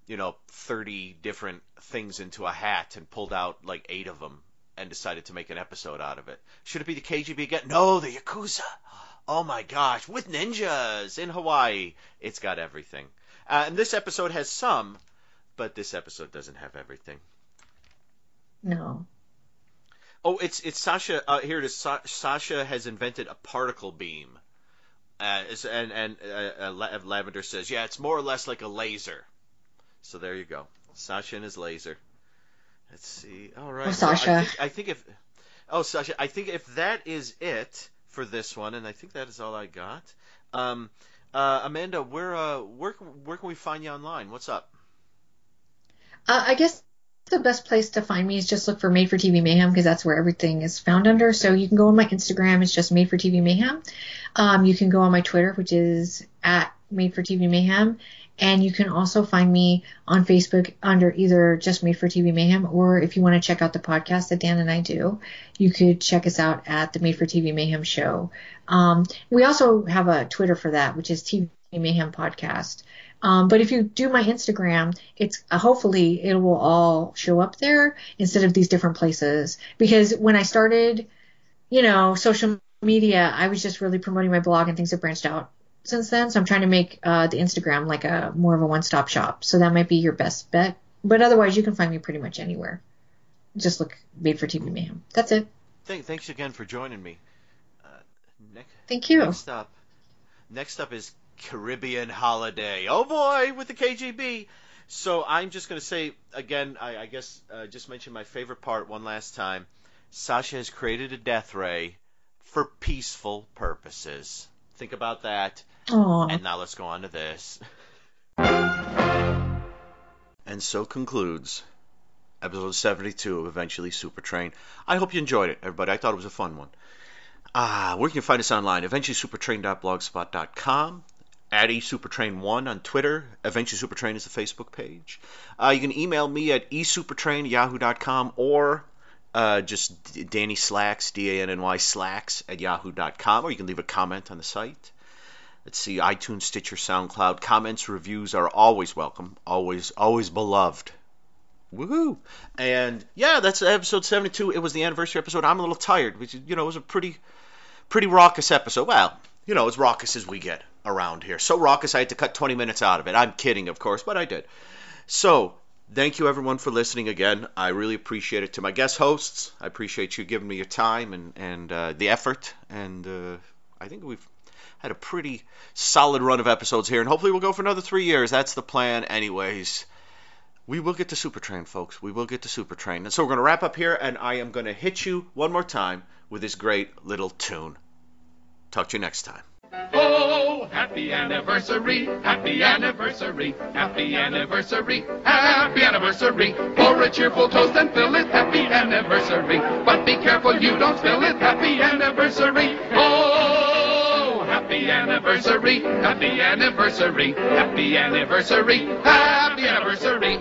you know, thirty different things into a hat and pulled out like eight of them and decided to make an episode out of it. Should it be the KGB again? No, the yakuza. Oh my gosh, with ninjas in Hawaii. It's got everything. Uh, and this episode has some, but this episode doesn't have everything. No. Oh, it's it's Sasha. Uh, here it is. Sa- Sasha has invented a particle beam, uh, and and uh, uh, Lavender says, yeah, it's more or less like a laser. So there you go, Sasha and his laser. Let's see. All right. Oh, so I Sasha. think, I think if oh Sasha, I think if that is it for this one, and I think that is all I got. Um, uh, Amanda, where uh, where where can we find you online? What's up? Uh, I guess the best place to find me is just look for Made for TV Mayhem because that's where everything is found under. So you can go on my Instagram, it's just Made for TV Mayhem. Um, you can go on my Twitter, which is at Made for TV Mayhem. And you can also find me on Facebook under either just Made for TV Mayhem or if you want to check out the podcast that Dan and I do, you could check us out at the Made for TV Mayhem show. Um, we also have a Twitter for that, which is TV Mayhem Podcast. Um, but if you do my Instagram, it's uh, hopefully it will all show up there instead of these different places. Because when I started, you know, social media, I was just really promoting my blog and things have branched out since then, so I'm trying to make uh, the Instagram like a more of a one-stop shop. So that might be your best bet. But otherwise, you can find me pretty much anywhere. Just look Made for TV Mayhem. That's it. Thank, thanks again for joining me. Uh, next, Thank you. Next up, next up is Caribbean Holiday. Oh boy, with the KGB. So I'm just going to say again. I, I guess uh, just mention my favorite part one last time. Sasha has created a death ray for peaceful purposes. Think about that. Aw. And now let's go on to this. And so concludes episode 72 of Eventually Super Train. I hope you enjoyed it, everybody. I thought it was a fun one. Ah, where can you find us online? EventuallySupertrain.blogspot.com. At eSupertrain1 on Twitter. Eventually Supertrain is the Facebook page. Uh, you can email me at eSupertrain@yahoo.com or uh, just Danny Slacks, D-A-N-N-Y Slacks at yahoo.com, or you can leave a comment on the site. Let's see, iTunes, Stitcher, SoundCloud. Comments, reviews are always welcome, always, always beloved. Woohoo! And yeah, that's episode 72. It was the anniversary episode. I'm a little tired, which you know it was a pretty, pretty raucous episode. Well, you know, as raucous as we get around here. So raucous, I had to cut 20 minutes out of it. I'm kidding, of course, but I did. So thank you everyone for listening again. I really appreciate it. To my guest hosts, I appreciate you giving me your time and and uh, the effort. And uh, I think we've had a pretty solid run of episodes here, and hopefully we'll go for another three years. That's the plan, anyways. We will get to Supertrain, folks. We will get to Supertrain. And so we're going to wrap up here, and I am going to hit you one more time with this great little tune. Talk to you next time. Happy anniversary, happy anniversary, happy anniversary, happy anniversary. Pour a cheerful toast and fill it, happy anniversary. But be careful you don't spill it, happy anniversary. Oh, happy anniversary, happy anniversary, happy anniversary, happy anniversary.